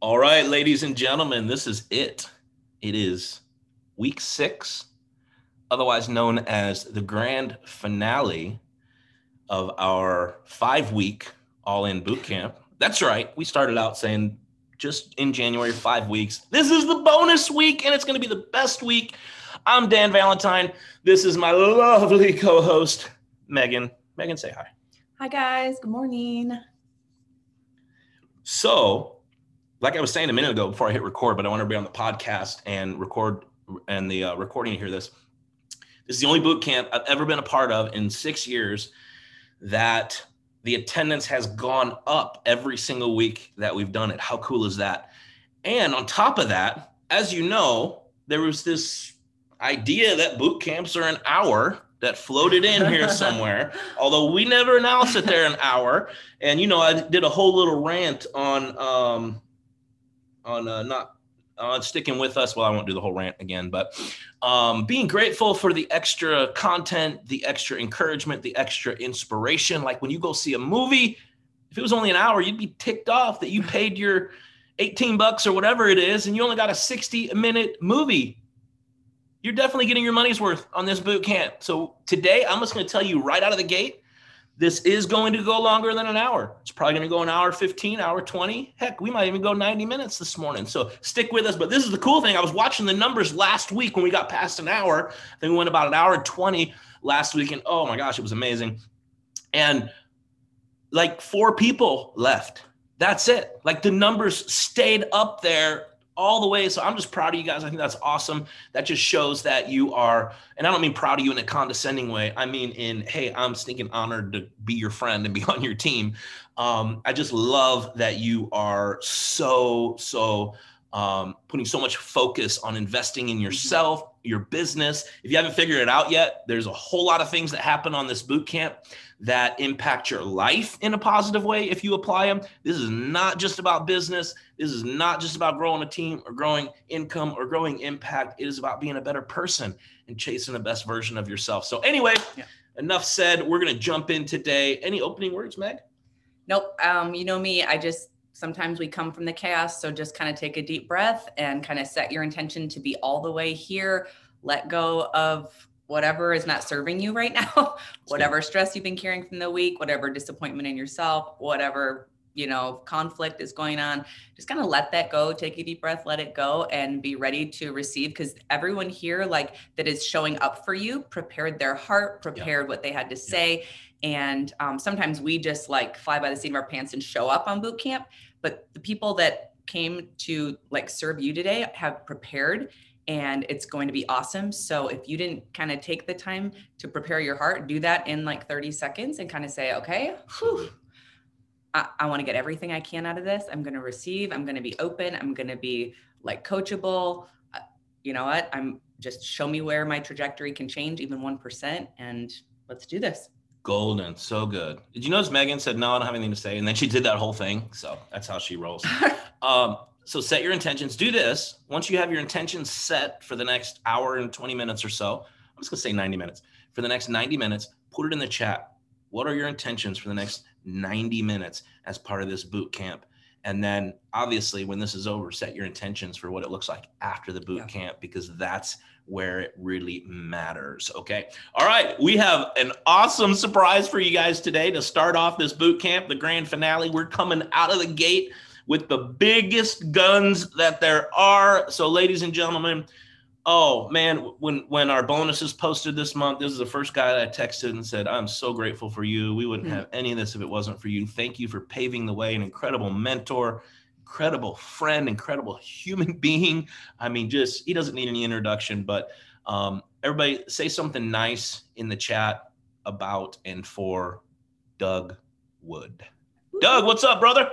All right, ladies and gentlemen, this is it. It is week six, otherwise known as the grand finale of our five week all in boot camp. That's right. We started out saying just in January, five weeks. This is the bonus week, and it's going to be the best week. I'm Dan Valentine. This is my lovely co host, Megan. Megan, say hi. Hi, guys. Good morning. So, like I was saying a minute ago before I hit record, but I want to be on the podcast and record and the uh, recording to hear this. This is the only boot camp I've ever been a part of in six years that the attendance has gone up every single week that we've done it. How cool is that? And on top of that, as you know, there was this idea that boot camps are an hour that floated in here somewhere, although we never announced that they're an hour. And you know, I did a whole little rant on um, on uh, not on sticking with us. Well, I won't do the whole rant again, but um, being grateful for the extra content, the extra encouragement, the extra inspiration. Like when you go see a movie, if it was only an hour, you'd be ticked off that you paid your 18 bucks or whatever it is, and you only got a 60 minute movie. You're definitely getting your money's worth on this boot camp. So today, I'm just going to tell you right out of the gate this is going to go longer than an hour. It's probably going to go an hour 15, hour 20. Heck, we might even go 90 minutes this morning. So stick with us. But this is the cool thing. I was watching the numbers last week when we got past an hour. Then we went about an hour 20 last week. And oh my gosh, it was amazing. And like four people left. That's it. Like the numbers stayed up there all the way. So I'm just proud of you guys. I think that's awesome. That just shows that you are, and I don't mean proud of you in a condescending way. I mean in, hey, I'm stinking honored to be your friend and be on your team. Um, I just love that you are so, so um, putting so much focus on investing in yourself, your business. If you haven't figured it out yet, there's a whole lot of things that happen on this boot camp that impact your life in a positive way if you apply them. This is not just about business. This is not just about growing a team or growing income or growing impact. It is about being a better person and chasing the best version of yourself. So, anyway, yeah. enough said. We're going to jump in today. Any opening words, Meg? Nope. Um, you know me, I just sometimes we come from the chaos. So just kind of take a deep breath and kind of set your intention to be all the way here. Let go of whatever is not serving you right now, whatever stress you've been carrying from the week, whatever disappointment in yourself, whatever you know conflict is going on just kind of let that go take a deep breath let it go and be ready to receive because everyone here like that is showing up for you prepared their heart prepared yeah. what they had to say yeah. and um, sometimes we just like fly by the seat of our pants and show up on boot camp but the people that came to like serve you today have prepared and it's going to be awesome. So if you didn't kind of take the time to prepare your heart, do that in like 30 seconds and kind of say, okay, whew, I, I want to get everything I can out of this. I'm going to receive. I'm going to be open. I'm going to be like coachable. Uh, you know what? I'm just show me where my trajectory can change even 1% and let's do this. Golden, so good. Did you notice Megan said no? I don't have anything to say, and then she did that whole thing. So that's how she rolls. um, so set your intentions. Do this. Once you have your intentions set for the next hour and 20 minutes or so, I'm just going to say 90 minutes. For the next 90 minutes, put it in the chat. What are your intentions for the next 90 minutes as part of this boot camp? And then obviously, when this is over, set your intentions for what it looks like after the boot yeah. camp because that's where it really matters. Okay. All right. We have an awesome surprise for you guys today to start off this boot camp, the grand finale. We're coming out of the gate with the biggest guns that there are. So, ladies and gentlemen, oh man, when when our bonuses posted this month, this is the first guy that I texted and said, "I'm so grateful for you. We wouldn't mm-hmm. have any of this if it wasn't for you. Thank you for paving the way. An incredible mentor." Incredible friend, incredible human being. I mean, just he doesn't need any introduction, but um, everybody say something nice in the chat about and for Doug Wood. Doug, what's up, brother?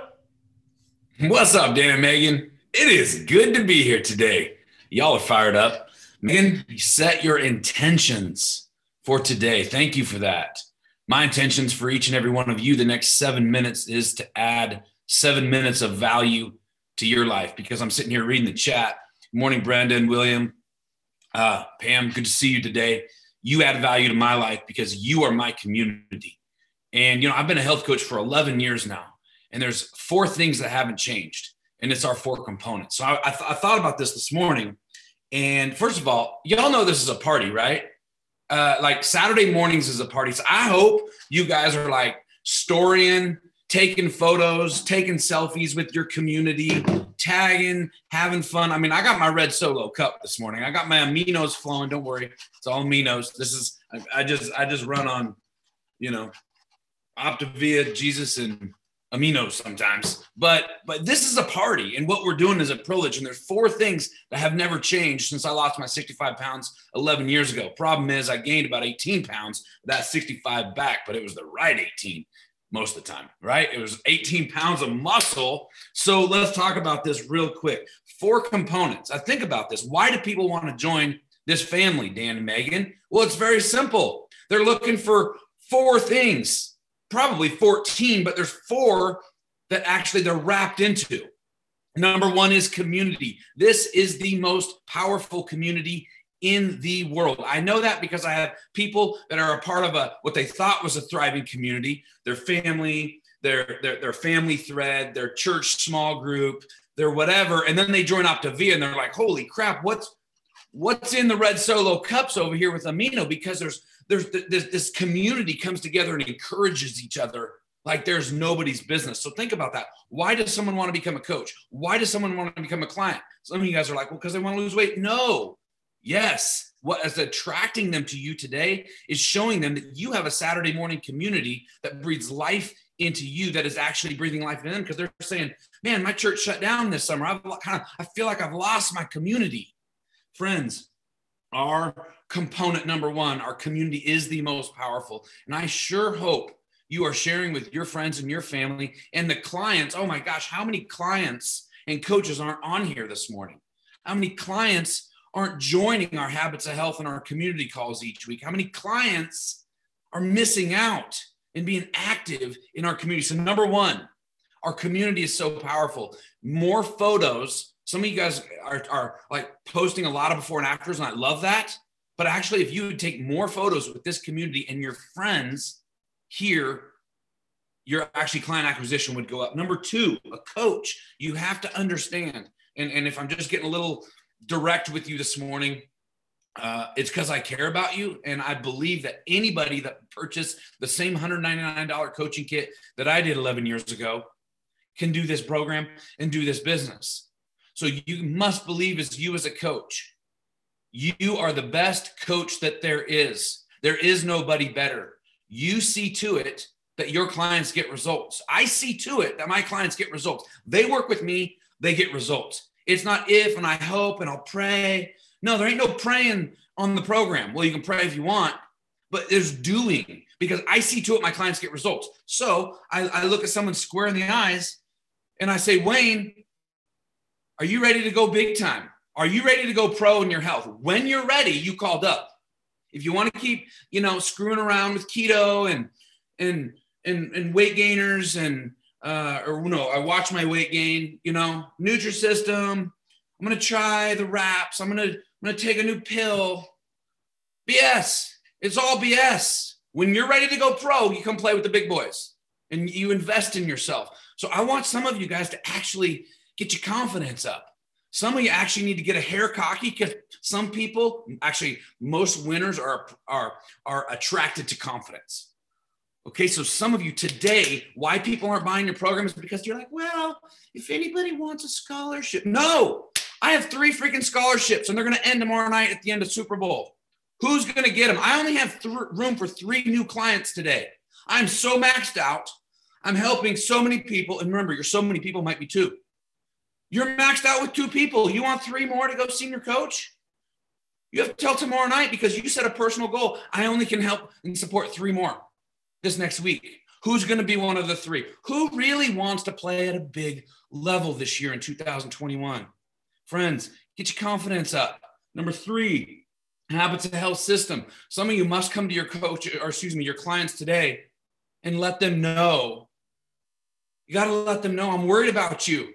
What's up, Dan and Megan? It is good to be here today. Y'all are fired up. Megan, set your intentions for today. Thank you for that. My intentions for each and every one of you the next seven minutes is to add seven minutes of value to your life because I'm sitting here reading the chat. Good morning, Brandon, William, uh, Pam. Good to see you today. You add value to my life because you are my community. And, you know, I've been a health coach for 11 years now and there's four things that haven't changed. and it's our four components. So I, I, th- I thought about this this morning. And first of all, y'all know this is a party, right? Uh, like Saturday mornings is a party. So I hope you guys are like storying, taking photos, taking selfies with your community, tagging, having fun. I mean, I got my red solo cup this morning. I got my aminos flowing. Don't worry, it's all aminos. This is I, I just I just run on, you know, Optavia, Jesus, and aminos sometimes. But but this is a party, and what we're doing is a privilege. And there's four things that have never changed since I lost my 65 pounds 11 years ago. Problem is, I gained about 18 pounds, that 65 back, but it was the right 18 most of the time, right? It was 18 pounds of muscle. So let's talk about this real quick. Four components. I think about this. Why do people want to join this family, Dan and Megan? Well, it's very simple. They're looking for four things, probably 14, but there's four that actually they're wrapped into. Number one is community. This is the most powerful community in the world. I know that because I have people that are a part of a what they thought was a thriving community, their family, their their, their family thread, their church small group, their whatever, and then they join Optavia and they're like, "Holy crap, what's what's in the red solo cups over here with Amino?" Because there's there's this, this community comes together and encourages each other like there's nobody's business. So think about that. Why does someone want to become a coach? Why does someone want to become a client? Some of you guys are like, well, because they want to lose weight. No, Yes, what is attracting them to you today is showing them that you have a Saturday morning community that breathes life into you that is actually breathing life into them because they're saying, "Man, my church shut down this summer. I've kind of I feel like I've lost my community." Friends, our component number 1, our community is the most powerful. And I sure hope you are sharing with your friends and your family and the clients. Oh my gosh, how many clients and coaches aren't on here this morning? How many clients aren't joining our habits of health and our community calls each week? How many clients are missing out and being active in our community? So, number one, our community is so powerful. More photos. Some of you guys are, are like posting a lot of before and afters, and I love that. But actually, if you would take more photos with this community and your friends here, your actually client acquisition would go up. Number two, a coach. You have to understand. And, and if I'm just getting a little direct with you this morning. Uh, it's because I care about you. And I believe that anybody that purchased the same $199 coaching kit that I did 11 years ago can do this program and do this business. So you must believe as you as a coach, you are the best coach that there is. There is nobody better. You see to it that your clients get results. I see to it that my clients get results. They work with me, they get results. It's not if and I hope and I'll pray. No, there ain't no praying on the program. Well, you can pray if you want, but there's doing because I see to it my clients get results. So I, I look at someone square in the eyes and I say, Wayne, are you ready to go big time? Are you ready to go pro in your health? When you're ready, you called up. If you want to keep, you know, screwing around with keto and and and, and weight gainers and uh, or no, I watch my weight gain, you know, Nutrisystem. I'm gonna try the wraps. I'm gonna I'm gonna take a new pill. BS. It's all BS. When you're ready to go pro, you come play with the big boys and you invest in yourself. So I want some of you guys to actually get your confidence up. Some of you actually need to get a hair cocky because some people, actually, most winners are are are attracted to confidence. Okay, so some of you today, why people aren't buying your program is because you're like, well, if anybody wants a scholarship, no, I have three freaking scholarships and they're going to end tomorrow night at the end of Super Bowl. Who's going to get them? I only have th- room for three new clients today. I'm so maxed out. I'm helping so many people. And remember, you're so many people might be two. You're maxed out with two people. You want three more to go senior coach? You have to tell tomorrow night because you set a personal goal. I only can help and support three more this next week? Who's going to be one of the three? Who really wants to play at a big level this year in 2021? Friends, get your confidence up. Number three, habits of health system. Some of you must come to your coach, or excuse me, your clients today and let them know. You got to let them know I'm worried about you.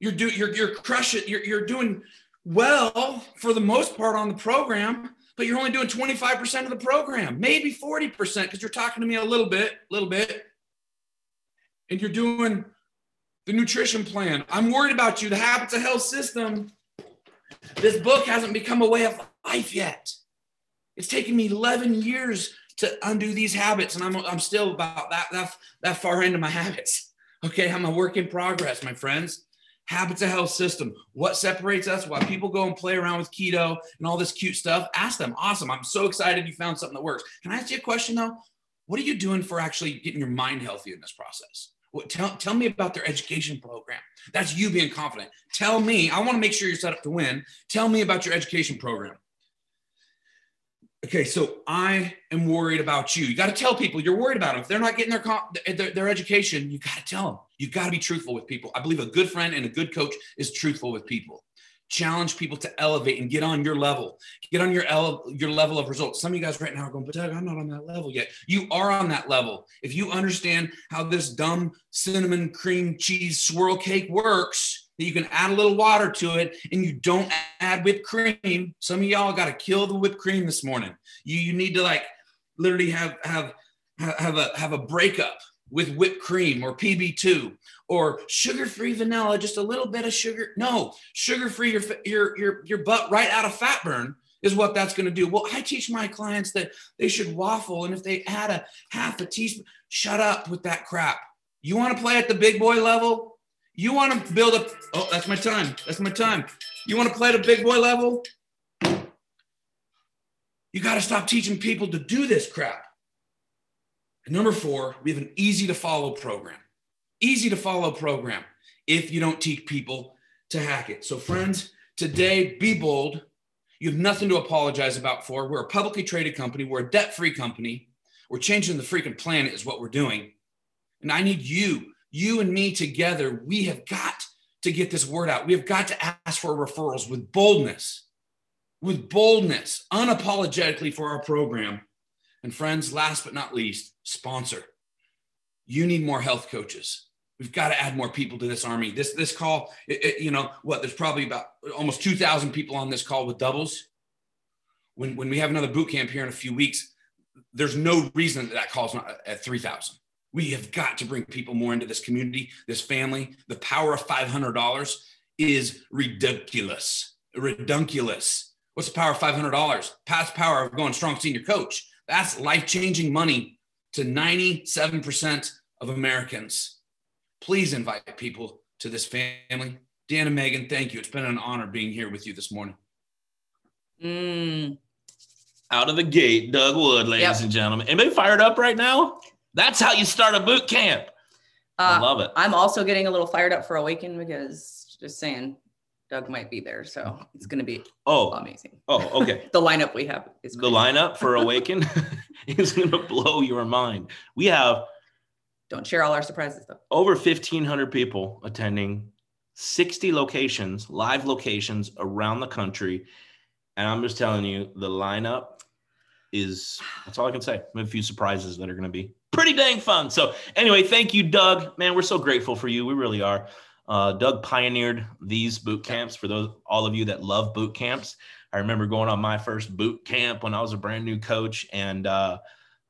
You're do you're you're crushing. You're you're doing well for the most part on the program, but you're only doing 25% of the program, maybe 40% because you're talking to me a little bit, a little bit. And you're doing the nutrition plan. I'm worried about you, the habits of health system. This book hasn't become a way of life yet. It's taken me 11 years to undo these habits, and I'm, I'm still about that, that, that far into my habits. Okay, I'm a work in progress, my friends. Habits of health system. What separates us? Why people go and play around with keto and all this cute stuff? Ask them. Awesome. I'm so excited you found something that works. Can I ask you a question though? What are you doing for actually getting your mind healthy in this process? What, tell, tell me about their education program. That's you being confident. Tell me, I want to make sure you're set up to win. Tell me about your education program. Okay, so I am worried about you. You got to tell people you're worried about them. If they're not getting their, their, their education, you got to tell them. You got to be truthful with people. I believe a good friend and a good coach is truthful with people challenge people to elevate and get on your level get on your ele- your level of results some of you guys right now are going but Doug, i'm not on that level yet you are on that level if you understand how this dumb cinnamon cream cheese swirl cake works that you can add a little water to it and you don't add whipped cream some of y'all got to kill the whipped cream this morning you you need to like literally have have have a have a breakup with whipped cream or PB2 or sugar-free vanilla, just a little bit of sugar. No, sugar-free your your your your butt right out of fat burn is what that's going to do. Well, I teach my clients that they should waffle and if they add a half a teaspoon, shut up with that crap. You want to play at the big boy level? You want to build a Oh, that's my time. That's my time. You want to play at a big boy level? You got to stop teaching people to do this crap. And number four, we have an easy to follow program. Easy to follow program if you don't teach people to hack it. So, friends, today, be bold. You have nothing to apologize about for. We're a publicly traded company, we're a debt free company. We're changing the freaking planet, is what we're doing. And I need you, you and me together. We have got to get this word out. We have got to ask for referrals with boldness, with boldness, unapologetically for our program. And friends, last but not least, sponsor. You need more health coaches. We've got to add more people to this army. This this call, it, it, you know what? There's probably about almost 2,000 people on this call with doubles. When when we have another boot camp here in a few weeks, there's no reason that that call's not at 3,000. We have got to bring people more into this community, this family. The power of $500 is ridiculous. Ridiculous. What's the power of $500? Past power of going strong senior coach. That's life changing money to 97% of Americans. Please invite people to this family. Dan and Megan, thank you. It's been an honor being here with you this morning. Mm. Out of the gate, Doug Wood, ladies Yep. and gentlemen. Anybody fired up right now? That's how you start a boot camp. I Uh, love it. I'm also getting a little fired up for Awaken because just saying Doug might be there. So it's going to be Oh, amazing. oh, okay. The lineup we have is The lineup for Awaken is going to blow your mind. We have Don't share all our surprises though. over 1,500 people attending 60 locations, live locations around the country. And I'm just telling you, the lineup is that's all I can say. We have a few surprises that are going to be pretty dang fun. So, anyway, thank you, Doug. Man, we're so grateful for you. We really are. Uh, Doug pioneered these boot camps for those all of you that love boot camps. I remember going on my first boot camp when I was a brand new coach, and uh,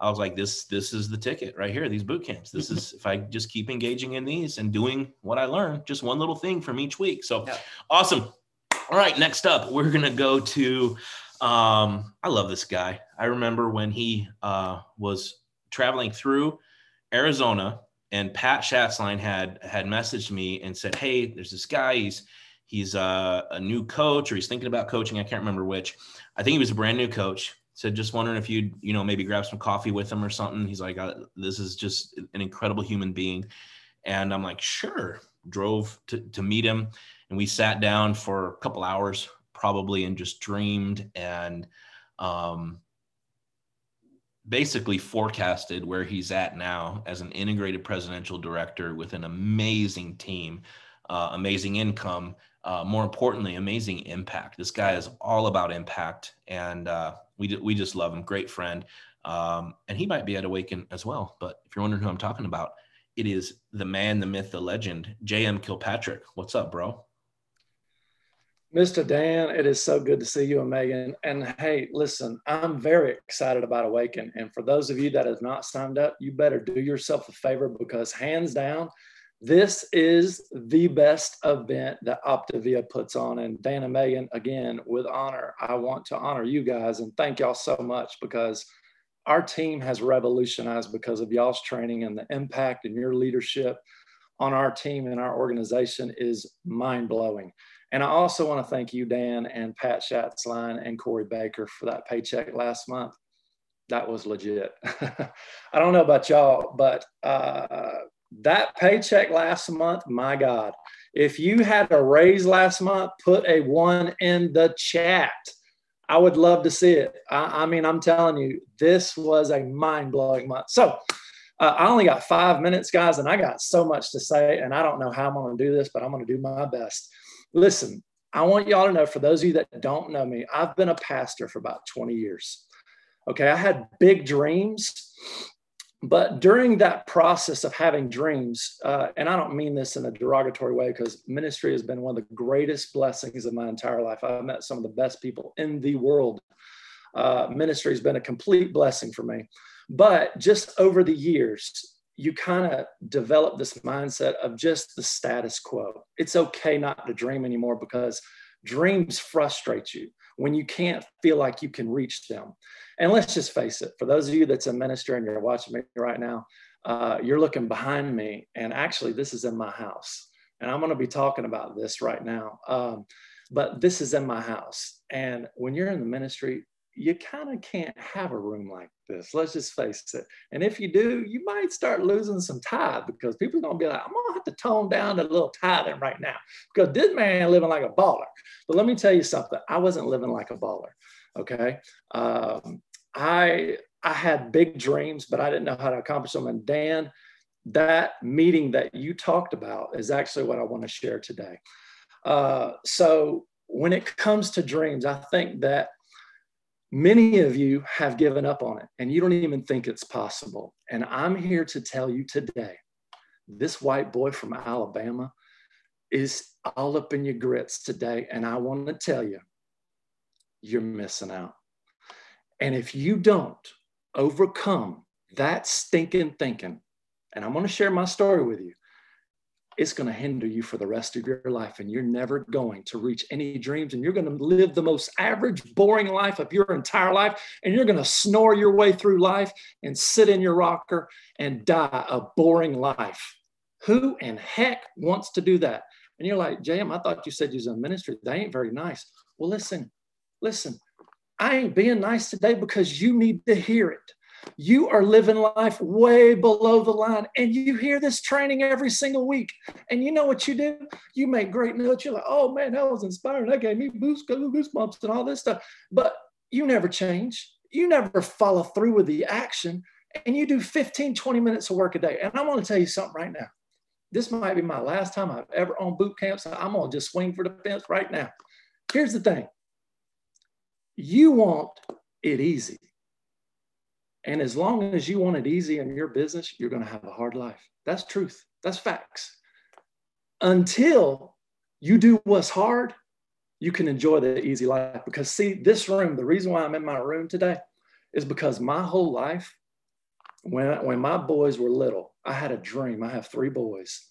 I was like, "This, this is the ticket right here. These boot camps. This is if I just keep engaging in these and doing what I learn, just one little thing from each week." So, Yep. awesome. All right, next up, we're gonna go to. Um, I love this guy. I remember when he uh, was traveling through Arizona, and Pat Schatzline had had messaged me and said, "Hey, there's this guy. He's he's uh, a new coach, or he's thinking about coaching. I can't remember which. I think he was a brand new coach. Said just wondering if you'd you know maybe grab some coffee with him or something. He's like, uh, this is just an incredible human being, and I'm like, sure. Drove to to meet him, and we sat down for a couple hours probably and just dreamed and um, basically forecasted where he's at now as an integrated presidential director with an amazing team, uh, amazing income, uh, more importantly, amazing impact. This guy is all about impact, and uh, we we just love him. Great friend, um, and he might be at Awaken as well. But if you're wondering who I'm talking about, it is the man, the myth, the legend, J.M. Kilpatrick. What's up, bro? Mr. Dan, it is so good to see you and Megan. And hey, listen, I'm very excited about Awaken. And for those of you that have not signed up, you better do yourself a favor because hands down, This is the best event that Optavia puts on. And Dan and Megan, again, with honor, I want to honor you guys and thank y'all so much because our team has revolutionized because of y'all's training and the impact and your leadership on our team and our organization is mind blowing. And I also want to thank you, Dan and Pat Schatzline and Corey Baker for that paycheck last month. That was legit. I don't know about y'all, but uh, that paycheck last month, my God, if you had a raise last month, put a one in the chat. I would love to see it. I, I mean, I'm telling you, this was a mind blowing month. So, uh, I only got five minutes, guys, and I got so much to say, and I don't know how I'm going to do this, but I'm going to do my best. Listen, I want y'all to know for those of you that don't know me, I've been a pastor for about 20 years. Okay, I had big dreams, but during that process of having dreams, uh, and I don't mean this in a derogatory way because ministry has been one of the greatest blessings of my entire life. I've met some of the best people in the world. Uh, ministry has been a complete blessing for me. But just over the years, you kind of develop this mindset of just the status quo. It's okay not to dream anymore because dreams frustrate you when you can't feel like you can reach them. And let's just face it, for those of you that's a minister and you're watching me right now, uh, you're looking behind me, and actually, this is in my house. And I'm going to be talking about this right now. Um, but this is in my house. And when you're in the ministry, you kind of can't have a room like this. Let's just face it. And if you do, you might start losing some tithe because people are going to be like, I'm going to have to tone down a little tithing right now because this man living like a baller. But let me tell you something. I wasn't living like a baller. Okay. Um, I, I had big dreams, but I didn't know how to accomplish them. And Dan, that meeting that you talked about is actually what I want to share today. Uh, so when it comes to dreams, I think that Many of you have given up on it and you don't even think it's possible. And I'm here to tell you today this white boy from Alabama is all up in your grits today. And I want to tell you, you're missing out. And if you don't overcome that stinking thinking, and I'm going to share my story with you, it's going to hinder you for the rest of your life and you're never going to reach any dreams and you're going to live the most average boring life of your entire life and you're going to snore your way through life and sit in your rocker and die a boring life. Who in heck wants to do that? And you're like jm i thought you said you was in ministry they ain't very nice. Well listen listen i ain't being nice today because you need to hear it you are living life way below the line and you hear this training every single week. And you know what you do? You make great notes. You're like oh man that was inspiring. That gave me goosebumps and all this stuff. But you never change. You never follow through with the action and you do 15 20 minutes of work a day. And i want to tell you something right now. This might be my last time i've ever on boot camps. so i'm going to just swing for the fence right now. Here's the thing. You want it easy and as long as you want it easy in your business, you're going to have a hard life. That's truth. That's facts. Until you do what's hard, you can enjoy the easy life. Because, see, this room, the reason why I'm in my room today is because my whole life, when, when my boys were little, I had a dream. I have three boys.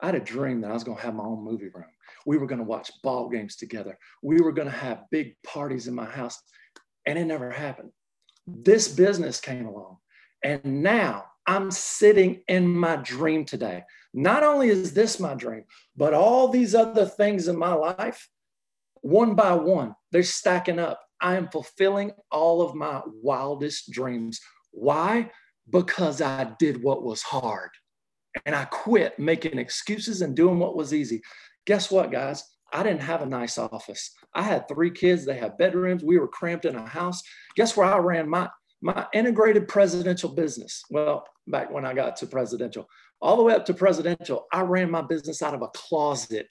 I had a dream that I was going to have my own movie room. We were going to watch ball games together. We were going to have big parties in my house. And it never happened this business came along. And now I'm sitting in my dream today. Not only is this my dream, but all these other things in my life, one by one, they're stacking up. I am fulfilling all of my wildest dreams. Why? Because I did what was hard and I quit making excuses and doing what was easy. Guess what, guys? I didn't have a nice office. I had three kids. They had bedrooms. We were cramped in a house. Guess where I ran my my integrated presidential business? Well, back when I got to presidential, all the way up to presidential, I ran my business out of a closet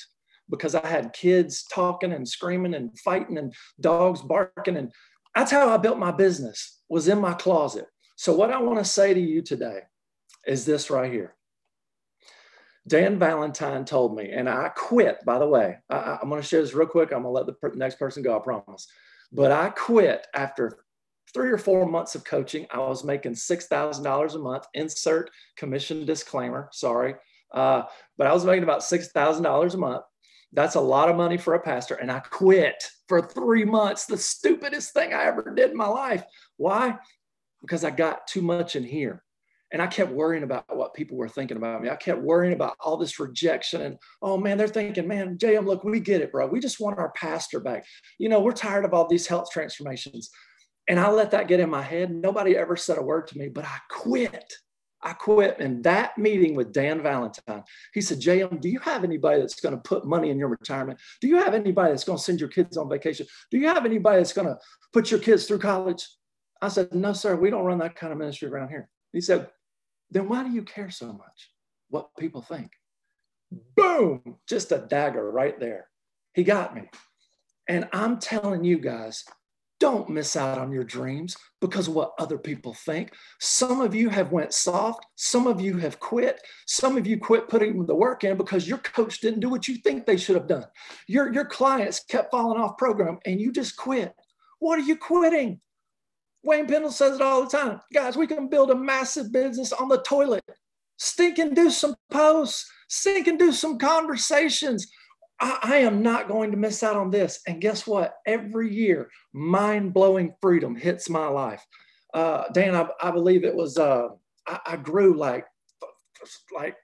because I had kids talking and screaming and fighting and dogs barking and that's how I built my business was in my closet. So what I want to say to you today is this right here. Dan Valentine told me, and I quit, by the way. I, am going to share this real quick. I'm going to let the per- next person go, I promise. But I quit after three or four months of coaching. I was making $6,000 a month. Insert commission disclaimer. Sorry. Uh, but I was making about $6,000 a month. That's a lot of money for a pastor. And I quit for three months, the stupidest thing I ever did in my life. Why? Because I got too much in here. And I kept worrying about what people were thinking about me. I kept worrying about all this rejection. And oh man, they're thinking, man, JM, look, we get it, bro. We just want our pastor back. You know, we're tired of all these health transformations. And I let that get in my head. Nobody ever said a word to me, but I quit. I quit. And that meeting with Dan Valentine, he said, JM, do you have anybody that's going to put money in your retirement? Do you have anybody that's going to send your kids on vacation? Do you have anybody that's going to put your kids through college? I said, No, sir, we don't run that kind of ministry around here. He said, Then why do you care so much what people think? Boom, just a dagger right there. He got me. And I'm telling you guys, don't miss out on your dreams because of what other people think. Some of you have went soft. Some of you have quit. Some of you quit putting the work in because your coach didn't do what you think they should have done. Your, your clients kept falling off program and you just quit. What are you quitting wayne pendle says it all the time guys we can build a massive business on the toilet stink and do some posts stink and do some conversations I, I am not going to miss out on this. And guess what? Every year, mind blowing freedom hits my life. Uh, Dan, I, I, believe it was, uh, I, I, grew like, like,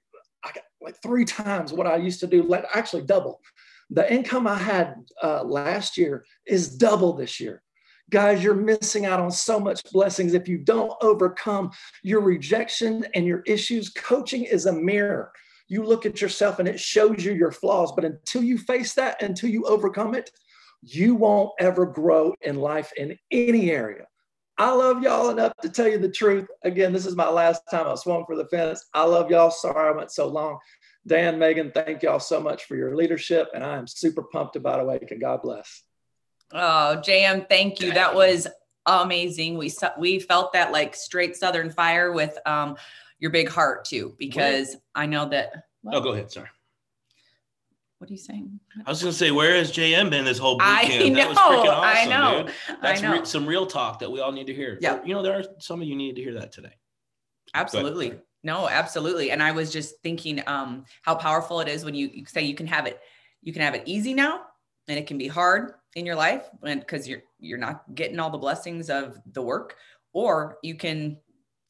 I got like three times what I used to do, like actually double. The income I had uh, last year is double this year. Guys, you're missing out on so much blessings if you don't overcome your rejection and your issues. Coaching is a mirror you look at yourself and it shows you your flaws. But until you face that, until you overcome it, you won't ever grow in life in any area. I love y'all enough to tell you the truth. Again, this is my last time I swung for the fence. I love y'all. Sorry I went so long. Dan, Megan, thank y'all so much for your leadership. And I am super pumped about and God bless. Oh, JM, thank you. That was amazing. We we felt that like straight Southern fire with um, your big heart too, because? I know that. Oh, go ahead. Sorry. What are you saying? I was going to say, where has JM been this whole boot camp? I know, that was freaking awesome, I know. Dude. That's I know. Re- some real talk that we all need to hear. Yeah. You know, there are some of you need to hear that today. Absolutely. No, absolutely. And I was just thinking um, how powerful it is when you, you say you can have it, you can have it easy now, and it can be hard in your life, because you're you're not getting all the blessings of the work, or you can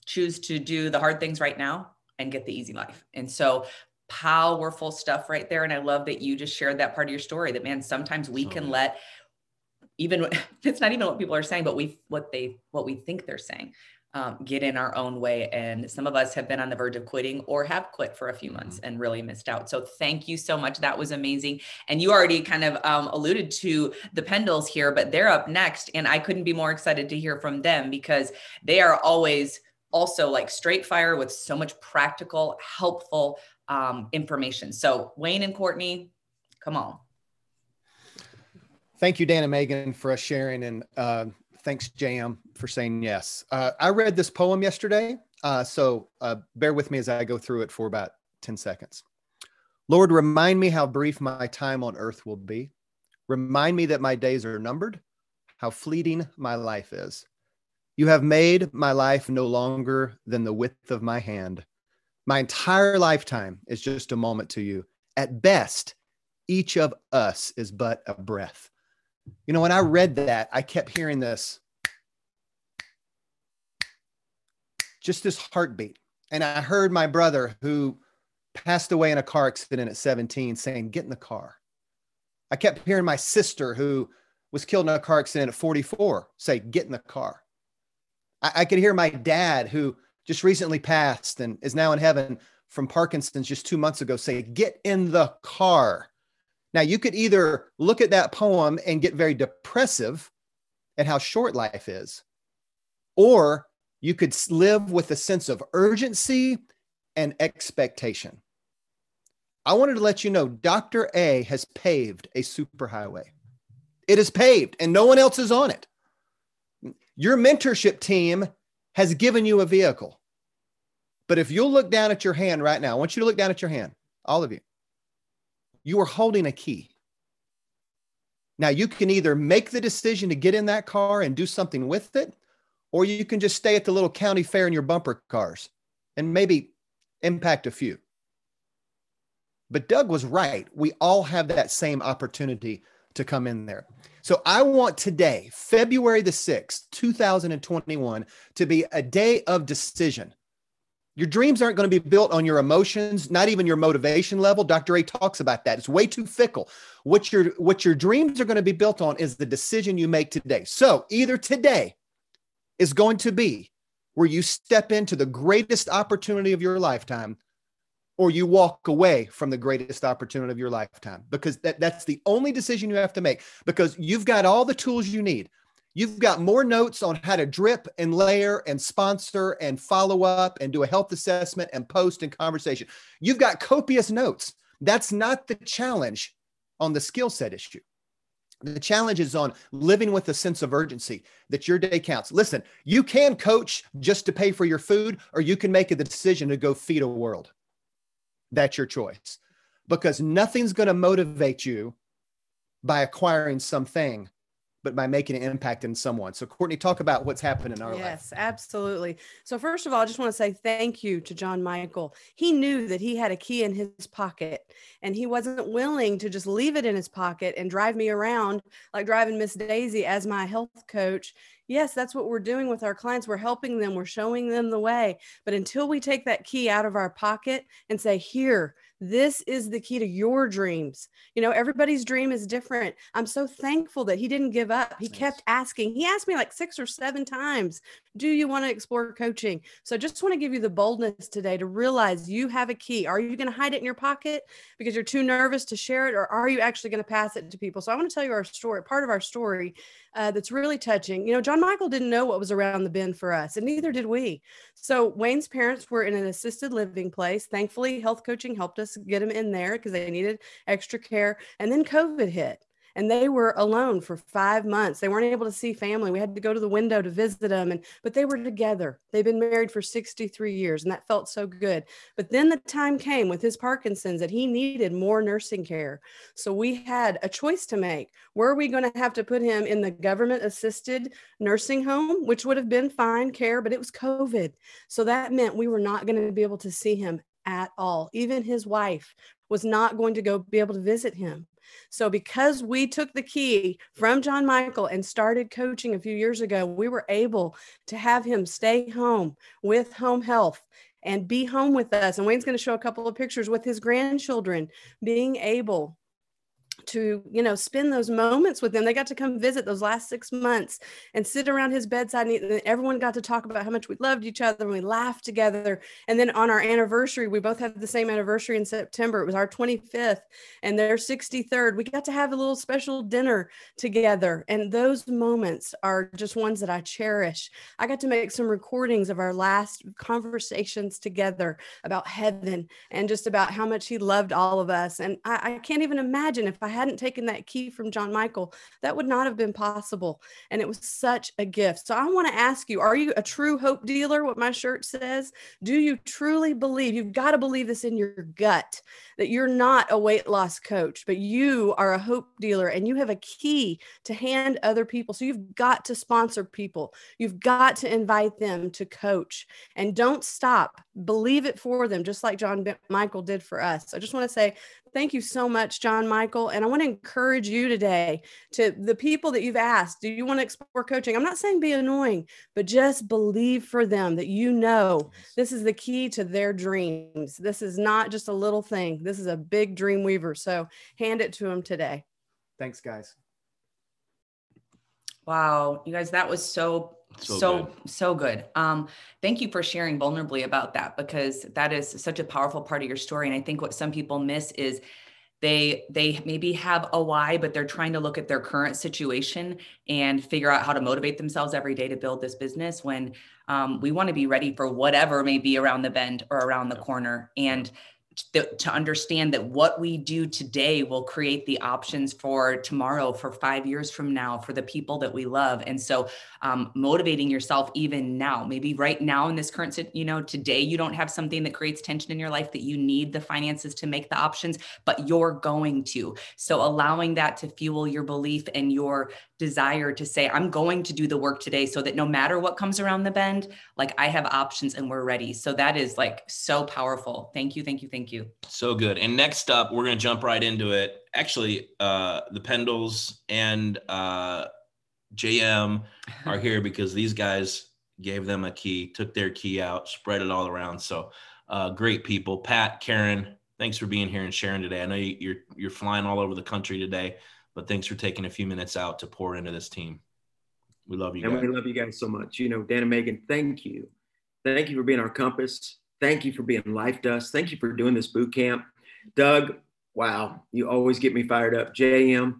choose to do the hard things right now and get the easy life. And so powerful stuff right there. And I love that you just shared that part of your story that man, sometimes we can let even it's not even what people are saying, but we what they what we think they're saying. Um, get in our own way. And some of us have been on the verge of quitting or have quit for a few months mm-hmm. and really missed out. So thank you so much. That was amazing. And you already kind of um, alluded to the Pendles here, but they're up next. And I couldn't be more excited to hear from them because they are always also like straight fire with so much practical, helpful um, information. So, Wayne and Courtney, come on. Thank you, Dan and Megan, for us sharing. And uh, thanks, JM, for saying yes. Uh, I read this poem yesterday. Uh, so, uh, bear with me as I go through it for about 10 seconds. Lord, remind me how brief my time on earth will be. Remind me that my days are numbered, how fleeting my life is. You have made my life no longer than the width of my hand. My entire lifetime is just a moment to you. At best, each of us is but a breath. You know, when I read that, I kept hearing this just this heartbeat. And I heard my brother who passed away in a car accident at 17 saying, Get in the car. I kept hearing my sister who was killed in a car accident at 44 say, Get in the car. I, I could hear my dad, who just recently passed and is now in heaven from Parkinson's just two months ago, say, Get in the car. Now, you could either look at that poem and get very depressive at how short life is, or you could live with a sense of urgency and expectation. I wanted to let you know Dr. A has paved a superhighway. It is paved and no one else is on it. Your mentorship team has given you a vehicle. But if you'll look down at your hand right now, I want you to look down at your hand, all of you. You are holding a key. Now, you can either make the decision to get in that car and do something with it, or you can just stay at the little county fair in your bumper cars and maybe impact a few. But Doug was right. We all have that same opportunity to come in there. So I want today, February the 6th, 2021, to be a day of decision. Your dreams aren't going to be built on your emotions, not even your motivation level. Dr. A talks about that. It's way too fickle. What your what your dreams are going to be built on is the decision you make today. So, either today is going to be where you step into the greatest opportunity of your lifetime or you walk away from the greatest opportunity of your lifetime because that, that's the only decision you have to make because you've got all the tools you need. You've got more notes on how to drip and layer and sponsor and follow up and do a health assessment and post and conversation. You've got copious notes. That's not the challenge on the skill set issue. The challenge is on living with a sense of urgency that your day counts. Listen, you can coach just to pay for your food, or you can make a decision to go feed a world that's your choice because nothing's going to motivate you by acquiring something but by making an impact in someone. So, Courtney, talk about what's happened in our yes, life. Yes, absolutely. So, first of all, I just want to say thank you to John Michael. He knew that he had a key in his pocket and he wasn't willing to just leave it in his pocket and drive me around like driving Miss Daisy as my health coach. Yes, that's what we're doing with our clients. We're helping them, we're showing them the way. But until we take that key out of our pocket and say, Here, this is the key to your dreams. You know, everybody's dream is different. I'm so thankful that he didn't give up. He nice. kept asking. He asked me like six or seven times, Do you want to explore coaching? So I just want to give you the boldness today to realize you have a key. Are you going to hide it in your pocket because you're too nervous to share it, or are you actually going to pass it to people? So I want to tell you our story, part of our story uh, that's really touching. You know, John Michael didn't know what was around the bend for us, and neither did we. So Wayne's parents were in an assisted living place. Thankfully, health coaching helped us get them in there because they needed extra care. And then COVID hit and they were alone for five months. They weren't able to see family. We had to go to the window to visit them, and but they were together. They've been married for 63 years, and that felt so good. But then the time came with his Parkinson's that he needed more nursing care. So we had a choice to make. Were we going to have to put him in the government assisted nursing home, which would have been fine care, but it was COVID. So that meant we were not going to be able to see him at all. Even his wife was not going to go be able to visit him. So, because we took the key from John Michael and started coaching a few years ago, we were able to have him stay home with home health and be home with us. And Wayne's going to show a couple of pictures with his grandchildren being able to you know spend those moments with them. They got to come visit those last six months and sit around his bedside and everyone got to talk about how much we loved each other and we laughed together. And then on our anniversary we both had the same anniversary in september. It was our 25th and their 63rd we got to have a little special dinner together and those moments are just ones that i cherish. I got to make some recordings of our last conversations together about heaven and just about how much he loved all of us. And i, I can't even imagine if i hadn't taken that key from John Michael, that would not have been possible. And it was such a gift. So I want to ask you are you a true hope dealer? What my shirt says? Do you truly believe? You've got to believe this in your gut that you're not a weight loss coach, but you are a hope dealer and you have a key to hand other people. So you've got to sponsor people, you've got to invite them to coach and don't stop. Believe it for them, just like John Michael did for us. I just want to say thank you so much, John Michael. And I want to encourage you today to the people that you've asked, do you want to explore coaching? I'm not saying be annoying, but just believe for them that you know this is the key to their dreams. This is not just a little thing. This is a big dream weaver. So hand it to them today. Thanks, guys. Wow, you guys, that was so so so good. so good. Um, thank you for sharing vulnerably about that because that is such a powerful part of your story. And I think what some people miss is they they maybe have a why but they're trying to look at their current situation and figure out how to motivate themselves every day to build this business when um, we want to be ready for whatever may be around the bend or around the corner and to, to understand that what we do today will create the options for tomorrow, for five years from now, for the people that we love. And so, um, motivating yourself even now, maybe right now in this current, you know, today you don't have something that creates tension in your life that you need the finances to make the options, but you're going to. So, allowing that to fuel your belief and your desire to say, I'm going to do the work today so that no matter what comes around the bend, like I have options and we're ready. So, that is like so powerful. Thank you. Thank you. Thank you So good. And next up, we're going to jump right into it. Actually, uh, the Pendles and uh, JM are here because these guys gave them a key, took their key out, spread it all around. So uh, great people. Pat, Karen, thanks for being here and sharing today. I know you're you're flying all over the country today, but thanks for taking a few minutes out to pour into this team. We love you. And guys. we love you guys so much. You know, Dan and Megan, thank you. Thank you for being our compass. Thank you for being life dust. Thank you for doing this boot camp. Doug, wow, you always get me fired up. JM,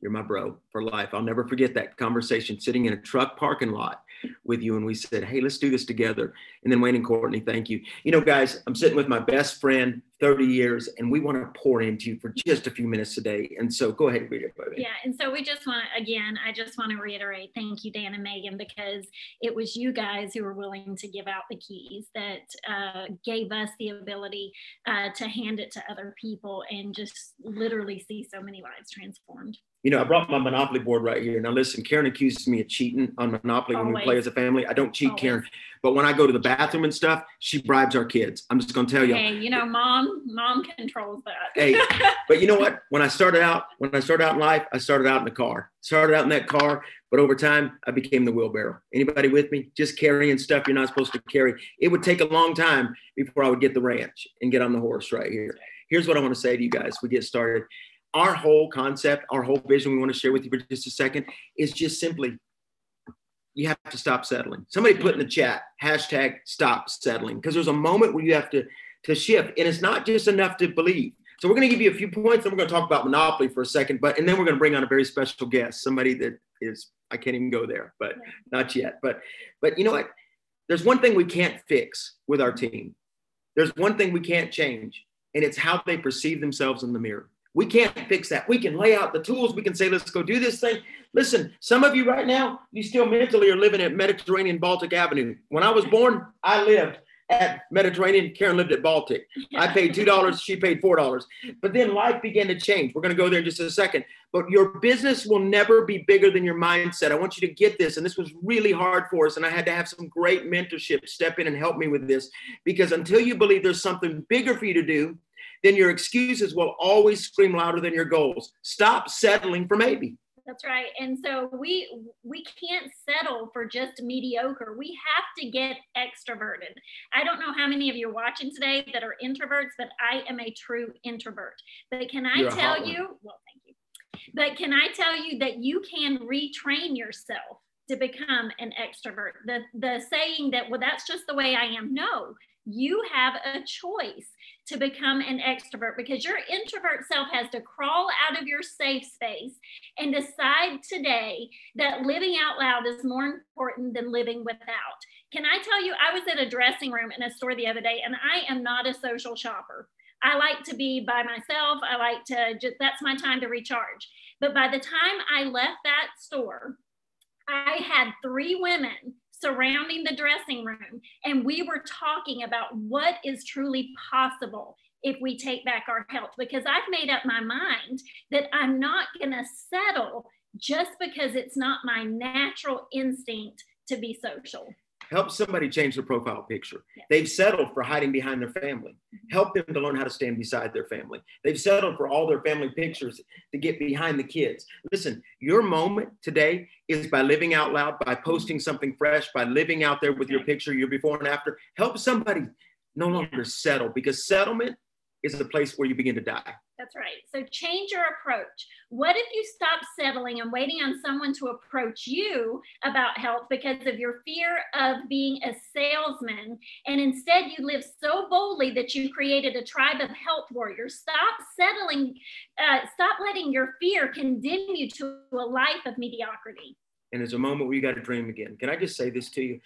you're my bro for life. I'll never forget that conversation sitting in a truck parking lot with you and we said, Hey, let's do this together. And then Wayne and Courtney, thank you. You know, guys, I'm sitting with my best friend, 30 years, and we want to pour into you for just a few minutes today. And so go ahead and read it, baby. Yeah, and so we just want to, again, I just want to reiterate thank you, Dan and Megan, because it was you guys who were willing to give out the keys that uh, gave us the ability uh, to hand it to other people and just literally see so many lives transformed. You know, I brought my Monopoly board right here. Now, listen, Karen accuses me of cheating on Monopoly when we play as a family. I don't cheat, Always. Karen. But when I go to the bathroom and stuff, she bribes our kids. I'm just going to tell you. Hey, you know, mom, mom controls that. Hey, but you know what? When I started out, when I started out in life, I started out in the car. Started out in that car, but over time, I became the wheelbarrow. Anybody with me? Just carrying stuff you're not supposed to carry. It would take a long time before I would get the ranch and get on the horse right here. Here's what I want to say to you guys. We get started. Our whole concept, our whole vision, we want to share with you for just a second, is just simply you have to stop settling. Somebody put in the chat hashtag stop settling because there's a moment where you have to to shift, and it's not just enough to believe. So we're going to give you a few points, and we're going to talk about monopoly for a second, but and then we're going to bring on a very special guest, somebody that is I can't even go there, but not yet. But but you know what? There's one thing we can't fix with our team. There's one thing we can't change, and it's how they perceive themselves in the mirror. We can't fix that. We can lay out the tools. We can say, let's go do this thing. Listen, some of you right now, you still mentally are living at Mediterranean Baltic Avenue. When I was born, I lived at Mediterranean. Karen lived at Baltic. I paid $2, she paid $4. But then life began to change. We're going to go there in just a second. But your business will never be bigger than your mindset. I want you to get this. And this was really hard for us. And I had to have some great mentorship step in and help me with this because until you believe there's something bigger for you to do, then your excuses will always scream louder than your goals. Stop settling for maybe. That's right. And so we we can't settle for just mediocre. We have to get extroverted. I don't know how many of you are watching today that are introverts, but I am a true introvert. But can I You're tell you, well, thank you. But can I tell you that you can retrain yourself to become an extrovert? The the saying that well that's just the way I am. No, you have a choice to become an extrovert because your introvert self has to crawl out of your safe space and decide today that living out loud is more important than living without. Can I tell you, I was at a dressing room in a store the other day, and I am not a social shopper. I like to be by myself. I like to just, that's my time to recharge. But by the time I left that store, I had three women surrounding the dressing room, and we were talking about what is truly possible if we take back our health. Because I've made up my mind that I'm not going to settle just because it's not my natural instinct to be social. Help somebody change their profile picture. Yes. They've settled for hiding behind their family. Mm-hmm. Help them to learn how to stand beside their family. They've settled for all their family pictures to get behind the kids. Listen, your moment today is by living out loud, by posting something fresh, by living out there with your picture, your before and after. Help somebody no longer settle because settlement is the place where you begin to die. That's right. So change your approach. What if you stop settling and waiting on someone to approach you about health because of your fear of being a salesman? And instead, you live so boldly that you created a tribe of health warriors. Stop settling, uh, stop letting your fear condemn you to a life of mediocrity. and there's a moment where you got to dream again. Can I just say this to you?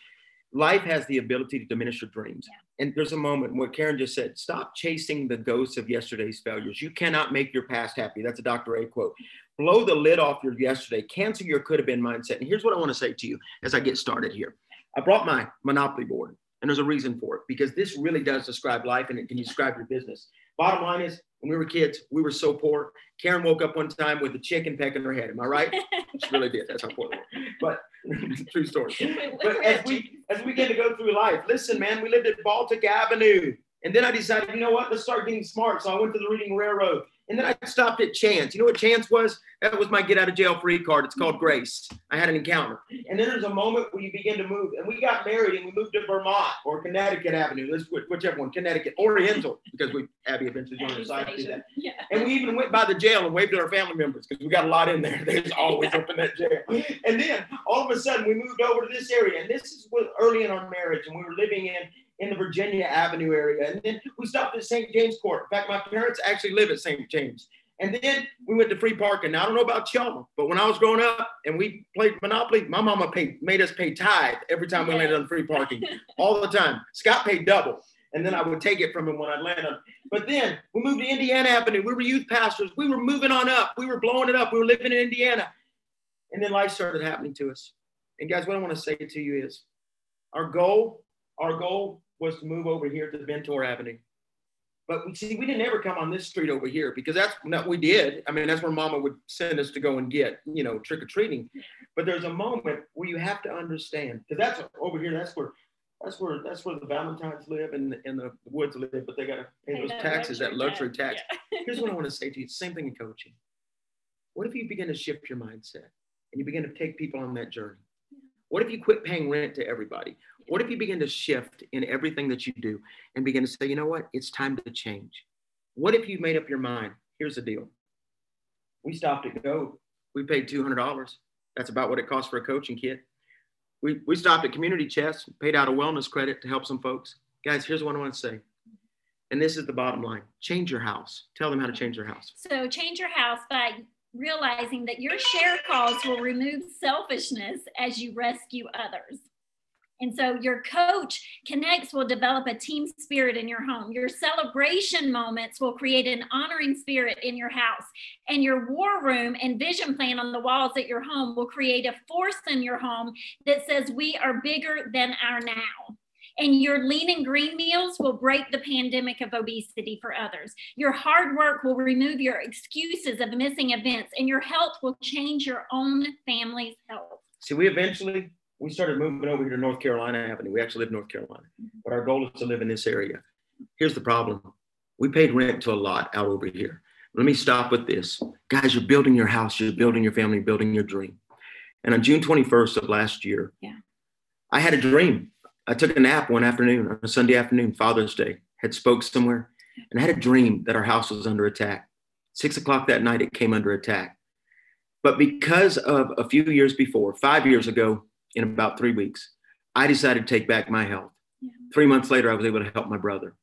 Life has the ability to diminish your dreams. And there's a moment where Karen just said, stop chasing the ghosts of yesterday's failures. You cannot make your past happy. That's a Dr. A quote. Blow the lid off your yesterday. Cancel your could have been mindset. And here's what I want to say to you as I get started here. I brought my Monopoly board, and there's a reason for it because this really does describe life and it can describe your business. Bottom line is, when we were kids, we were so poor. Karen woke up one time with a chicken peck in her head. Am I right? She really did. That's how poor we were. But true story. But as we as we get to go through life, listen, man, we lived at Baltic Avenue. And then I decided, you know what? Let's start getting smart. So I went to the Reading Railroad. And then I stopped at Chance. You know what Chance was? That was my get out of jail free card. It's called Grace. I had an encounter. And then there's a moment where you begin to move. And we got married and we moved to Vermont or Connecticut Avenue. Let's whichever one, Connecticut, Oriental, because we Abby eventually joined us. I did that. Yeah. And we even went by the jail and waved to our family members because we got a lot in there. There's always up in that jail. And then all of a sudden we moved over to this area. And this is what early in our marriage, and we were living in in the Virginia Avenue area. And then we stopped at St. James Court. In fact, my parents actually live at St. James. And then we went to free parking. Now I don't know about y'all, but when I was growing up and we played Monopoly, my mama paid made us pay tithe every time we landed on free parking, all the time. Scott paid double, and then I would take it from him when I landed. on. But then we moved to Indiana Avenue. We were youth pastors. We were moving on up. We were blowing it up. We were living in Indiana, and then life started happening to us. And guys, what I want to say to you is, our goal, our goal was to move over here to Ventnor Avenue. But we see, we didn't ever come on this street over here because that's not we did. I mean, that's where mama would send us to go and get, you know, trick or treating. But there's a moment where you have to understand because that's over here, that's where that's where that's where the Valentines live and, and the Woods live, but they gotta pay those taxes, that luxury tax. Here's what I want to say to you: same thing in coaching. What if you begin to shift your mindset and you begin to take people on that journey? What if you quit paying rent to everybody? What if you begin to shift in everything that you do and begin to say, you know what? It's time to change. What if you made up your mind? Here's the deal. We stopped at Go. We paid $200. That's about what it costs for a coaching kit. We, we stopped at Community Chest, paid out a wellness credit to help some folks. Guys, here's what I want to say. And this is the bottom line change your house. Tell them how to change their house. So change your house by realizing that your share calls will remove selfishness as you rescue others. And so your coach connects will develop a team spirit in your home. Your celebration moments will create an honoring spirit in your house. And your war room and vision plan on the walls at your home will create a force in your home that says, We are bigger than our now. And your lean and green meals will break the pandemic of obesity for others. Your hard work will remove your excuses of missing events, and your health will change your own family's health. See, we eventually we started moving over here to North Carolina Avenue. We actually live in North Carolina, but our goal is to live in this area. Here's the problem: we paid rent to a lot out over here. Let me stop with this, guys. You're building your house, you're building your family, building your dream. And on June 21st of last year, Yeah. I had a dream. I took a nap one afternoon on a Sunday afternoon, Father's Day. Had spoke somewhere, and I had a dream that our house was under attack. Six o'clock that night, it came under attack. But because of a few years before, five years ago, in about three weeks, I decided to take back my health. Yeah. Three months later, I was able to help my brother.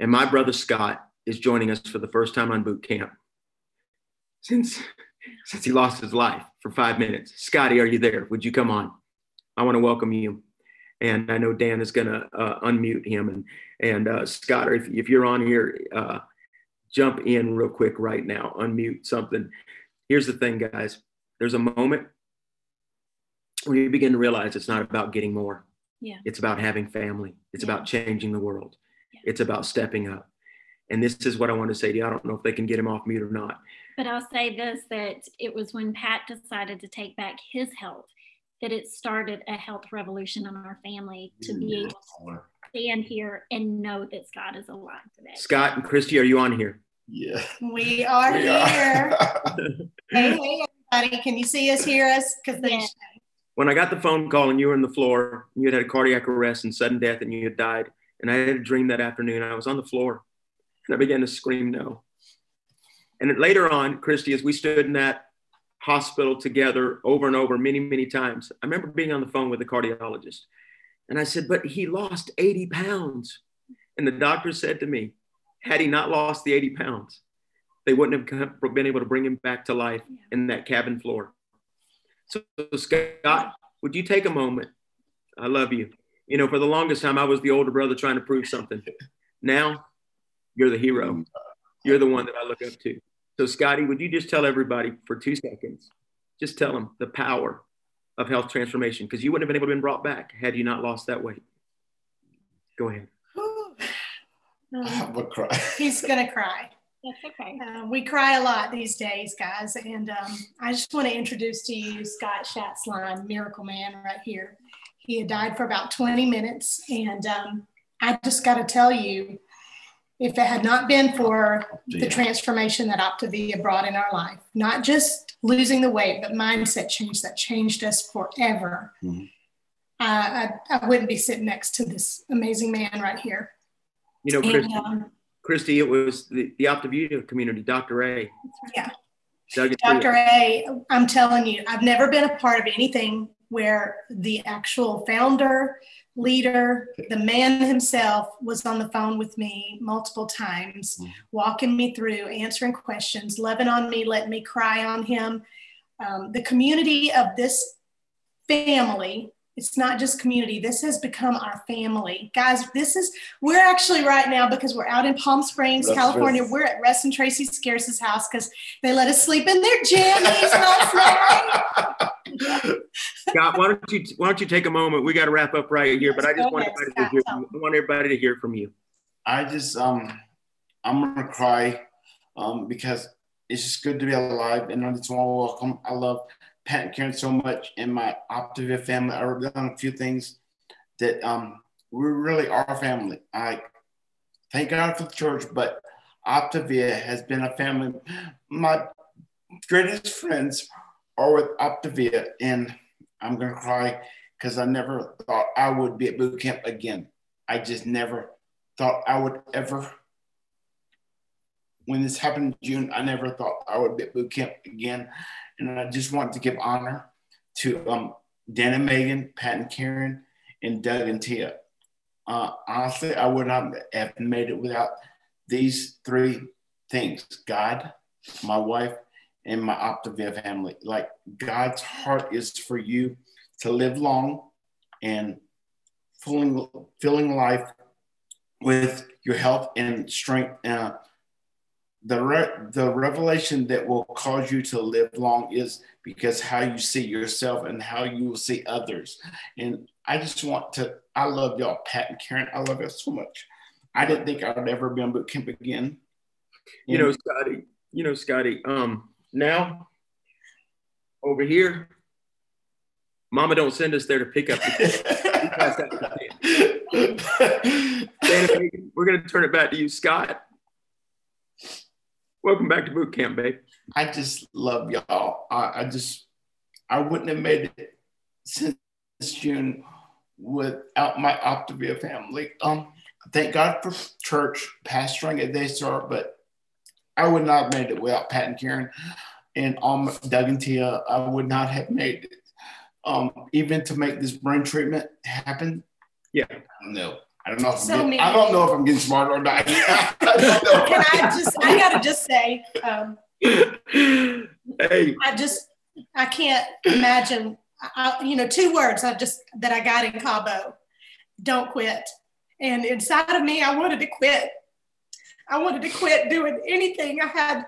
And my brother Scott is joining us for the first time on boot camp since, since he lost his life for five minutes. Scotty, are you there? Would you come on? I want to welcome you. And I know Dan is going to uh, unmute him. And, and uh, Scott, if, if you're on here, uh, jump in real quick right now, unmute something. Here's the thing, guys there's a moment where you begin to realize it's not about getting more. Yeah. It's about having family. It's Yeah. about changing the world. Yeah. It's about stepping up. And this is what I want to say to you. I don't know if they can get him off mute or not. But I'll say this that it was when Pat decided to take back his health that it started a health revolution in our family to be mm-hmm. able to stand here and know that Scott is alive today. Scott and Christy, are you on here? Yeah. We are We here. are. hey, hey, everybody. Can you see us, hear us? Because they Yeah. When I got the phone call and you were on the floor, you had had a cardiac arrest and sudden death and you had died. And I had a dream that afternoon. I was on the floor and I began to scream no. And later on, Christy, as we stood in that hospital together over and over many, many times, I remember being on the phone with the cardiologist. And I said, But he lost 80 pounds. And the doctor said to me, Had he not lost the 80 pounds, they wouldn't have been able to bring him back to life in that cabin floor. So, Scott, would you take a moment? I love you. You know, for the longest time, I was the older brother trying to prove something. Now, you're the hero. You're the one that I look up to. So, Scotty, would you just tell everybody for two seconds, just tell them the power of health transformation? Because you wouldn't have been able to be brought back had you not lost that weight. Go ahead. I'm um, gonna cry. He's going to cry. That's okay. Uh, we cry a lot these days, guys. And um, I just want to introduce to you Scott Schatzline, Miracle Man, right here. He had died for about 20 minutes. And um, I just got to tell you, if it had not been for the transformation that Optavia brought in our life, not just losing the weight, but mindset change that changed us forever, Mhm. I, I, I wouldn't be sitting next to this amazing man right here. You know, And, um, Christy it was the, the Optavia community, Dr. A. Yeah. Doug Dr. A, I'm telling you, I've never been a part of anything where the actual founder, leader, the man himself was on the phone with me multiple times, Mhm. walking me through, answering questions, loving on me, letting me cry on him. Um, the community of this family, it's not just community, this has become our family. Guys, this is, we're actually right now because we're out in Palm Springs, Russ California. Russ. We're at Russ and Tracy Scarce's house because they let us sleep in their jammies last night. Scott, why don't you why don't you take a moment? We got to wrap up right here, but I just want ahead, everybody to hear tell from, I want everybody to hear from you. I just um I'm gonna cry um because it's just good to be alive and I just want to welcome I love Pat and Karen so much and my Optavia family. I've done a few things that um we really are family. I thank God for the church, but Optavia has been a family. My greatest friends are with Optavia and I'm gonna cry because I never thought I would be at boot camp again. I just never thought I would ever. When this happened in June, I never thought I would be at boot camp again. And I just want to give honor to um, Dan and Megan, Pat and Karen, and Doug and Tia. Uh, honestly, I would not have made it without these three things God, my wife, and my Optavia family. Like God's heart is for you to live long and filling, filling life with your health and strength. Uh, the, re- the revelation that will cause you to live long is because how you see yourself and how you will see others. And I just want to, I love y'all, Pat and Karen. I love y'all so much. I didn't think I would ever be on boot camp again. You know, Scotty, you know, Scotty, um, now over here, Mama don't send us there to pick up. The- we're gonna turn it back to you, Scott. Welcome back to boot camp, babe. I just love y'all. I, I just, I wouldn't have made it since June without my Optavia family. Um, thank God for church pastoring at Daystar, but I would not have made it without Pat and Karen and um, Doug and Tia. I would not have made it. Um, even to make this brain treatment happen. Yeah. No, I don't know. If I'm So getting, many- I don't know if I'm getting smarter or not. I. Can I just, I gotta just say, um, hey, I just, I can't imagine, I, I- you know, two words I just, that I got in Cabo, don't quit. And inside of me, I wanted to quit. I wanted to quit doing anything. I had,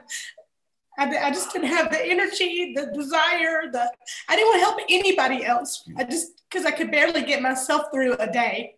I, I just didn't have the energy, the desire, the, I didn't want to help anybody else. I just, because I could barely get myself through a day.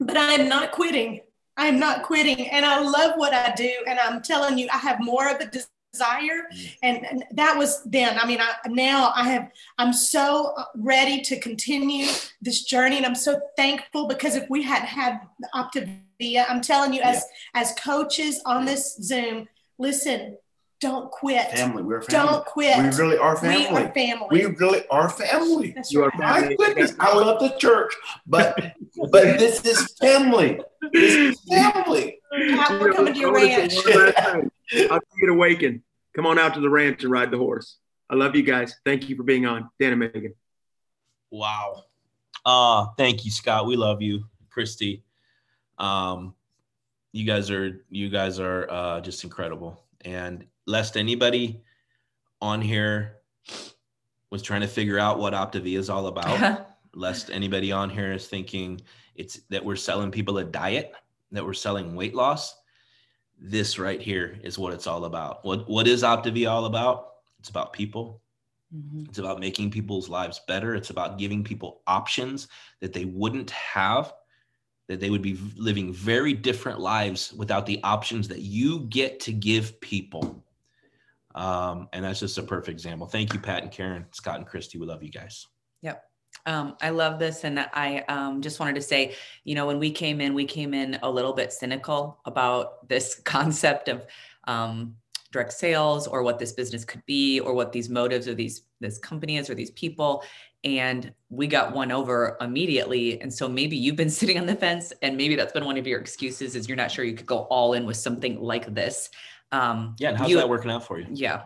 But I am not quitting. I am not quitting. And I love what I do. And I'm telling you, I have more of a desire. And, and that was then. I mean, I, now I have, I'm so ready to continue this journey. And I'm so thankful because if we had had the Optavia, I'm telling you, as, as coaches on this Zoom, listen, don't quit. family. We're family. Don't quit. We really are We family. are family. We really are family. That's You are right. My goodness, I love the church, but but this is family. This is family. Pat, we're coming to your I wanna say ranch. one last thing. I'll see you Awaken. Come on out to the ranch and ride the horse. I love you guys. Thank you for being on. Dan and Megan. Wow. Uh, thank you, Scott. We love you, Christy. Um, you guys are you guys are uh, just incredible. And lest anybody on here was trying to figure out what Optavia is all about, lest anybody on here is thinking it's that we're selling people a diet, that we're selling weight loss. This right here is what it's all about. What what is Optavia all about? It's about people. Mhm. It's about making people's lives better. It's about giving people options that they wouldn't have, that they would be living very different lives without the options that you get to give people. Um, and that's just a perfect example. Thank you, Pat and Karen, Scott and Christy. We love you guys. Yep. Um, I love this. And I um, just wanted to say, you know, when we came in, we came in a little bit cynical about this concept of um, direct sales or what this business could be or what these motives or these this company is or these people and we got one over immediately and so maybe you've been sitting on the fence and maybe that's been one of your excuses is you're not sure you could go all in with something like this um Yeah, and how's you- that working out for you? yeah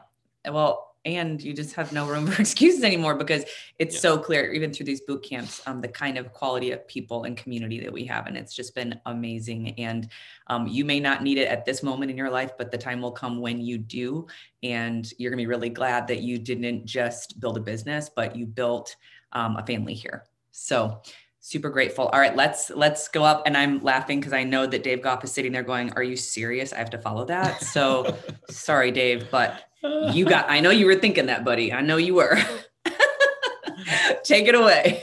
well and you just have no room for excuses anymore because it's Yeah. so clear even through these boot camps um, the kind of quality of people and community that we have and it's just been amazing and um, you may not need it at this moment in your life but the time will come when you do and you're going to be really glad that you didn't just build a business but you built um, a family here so super grateful all right let's let's go up and i'm laughing because i know that dave goff is sitting there going are you serious i have to follow that so sorry dave but you got i know you were thinking that buddy i know you were take it away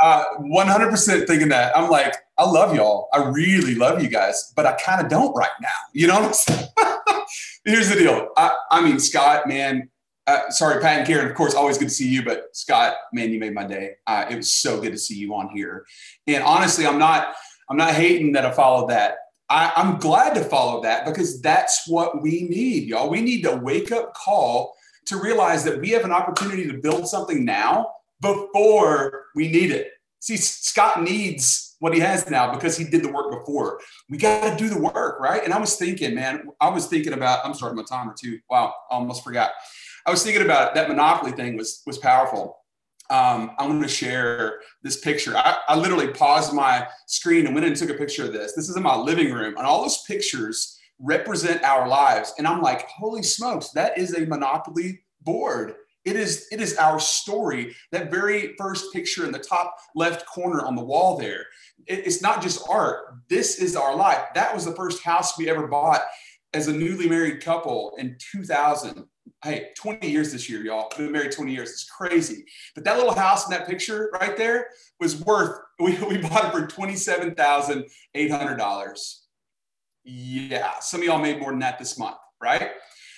Uh, 100% thinking that. I'm like, I love y'all. I really love you guys, but I kind of don't right now. You know what I'm saying? Here's the deal. I, I mean, Scott, man, uh, sorry, Pat and Karen, of course, always good to see you, but Scott, man, you made my day. Uh, it was so good to see you on here. And honestly, I'm not, I'm not hating that I followed that. I, I'm glad to follow that because that's what we need, y'all. We need a wake up call to realize that we have an opportunity to build something now before we need it. See, Scott needs what he has now because he did the work before. We got to do the work, right? And I was thinking, man, I was thinking about, I'm starting my timer too. Wow, I almost forgot. I was thinking about that Monopoly thing was was powerful. Um, I'm going to share this picture. I, I literally paused my screen and went and took a picture of this. This is in my living room, and all those pictures represent our lives. And I'm like, holy smokes, that is a Monopoly board. It is, it is our story. That very first picture in the top left corner on the wall there. It- it's not just art. This is our life. That was the first house we ever bought as a newly married couple in 2000. Hey, 20 years this year, y'all. Been married 20 years. It's crazy. But that little house in that picture right there was worth, we, we bought it for $27,800. Yeah, some of y'all made more than that this month, right?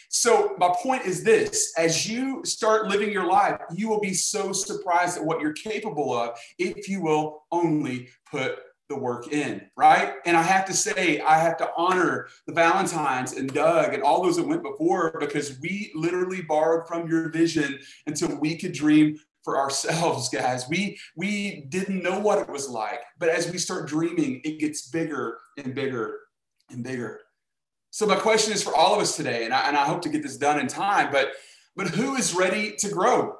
So, my point is this as you start living your life, you will be so surprised at what you're capable of if you will only put the work in, right? And I have to say, I have to honor the Valentines and Doug and all those that went before because we literally borrowed from your vision until we could dream for ourselves, guys. We we didn't know what it was like, but as we start dreaming, it gets bigger and bigger and bigger. So my question is for all of us today, and I, and I hope to get this done in time, but but who is ready to grow?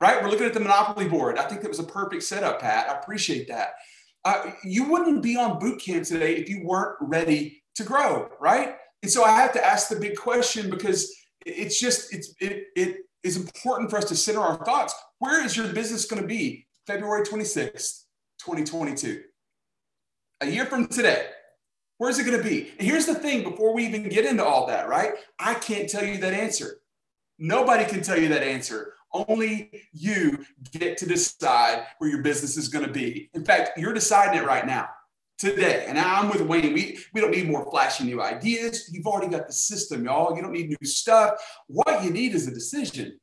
Right? We're looking at the monopoly board. I think that was a perfect setup, Pat. I appreciate that. Uh, you wouldn't be on boot camp today if you weren't ready to grow, right? And so I have to ask the big question because it's just it's it it is important for us to center our thoughts. Where is your business going to be February 26th, 2022? A year from today. Where's it going to be? And here's the thing before we even get into all that, right? I can't tell you that answer. Nobody can tell you that answer. Only you get to decide where your business is going to be. In fact, you're deciding it right now, today. And I'm with Wayne. We, we don't need more flashy new ideas. You've already got the system, y'all. You don't need new stuff. What you need is a decision.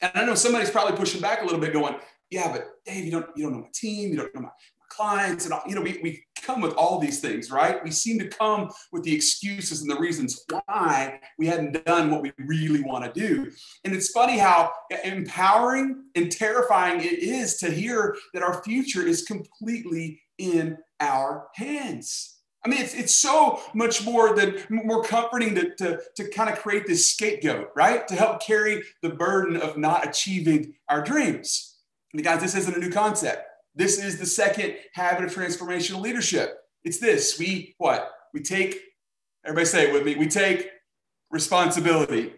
And I know somebody's probably pushing back a little bit, going, "Yeah, but Dave, you don't you don't know my team. You don't know my clients and all, you know we, we come with all these things right we seem to come with the excuses and the reasons why we hadn't done what we really want to do and it's funny how empowering and terrifying it is to hear that our future is completely in our hands I mean, it's, it's so much more than more comforting to, to, to kind of create this scapegoat, right? To help carry the burden of not achieving our dreams. And guys, this isn't a new concept. This is the second habit of transformational leadership. It's this we what? We take, everybody say it with me, we take responsibility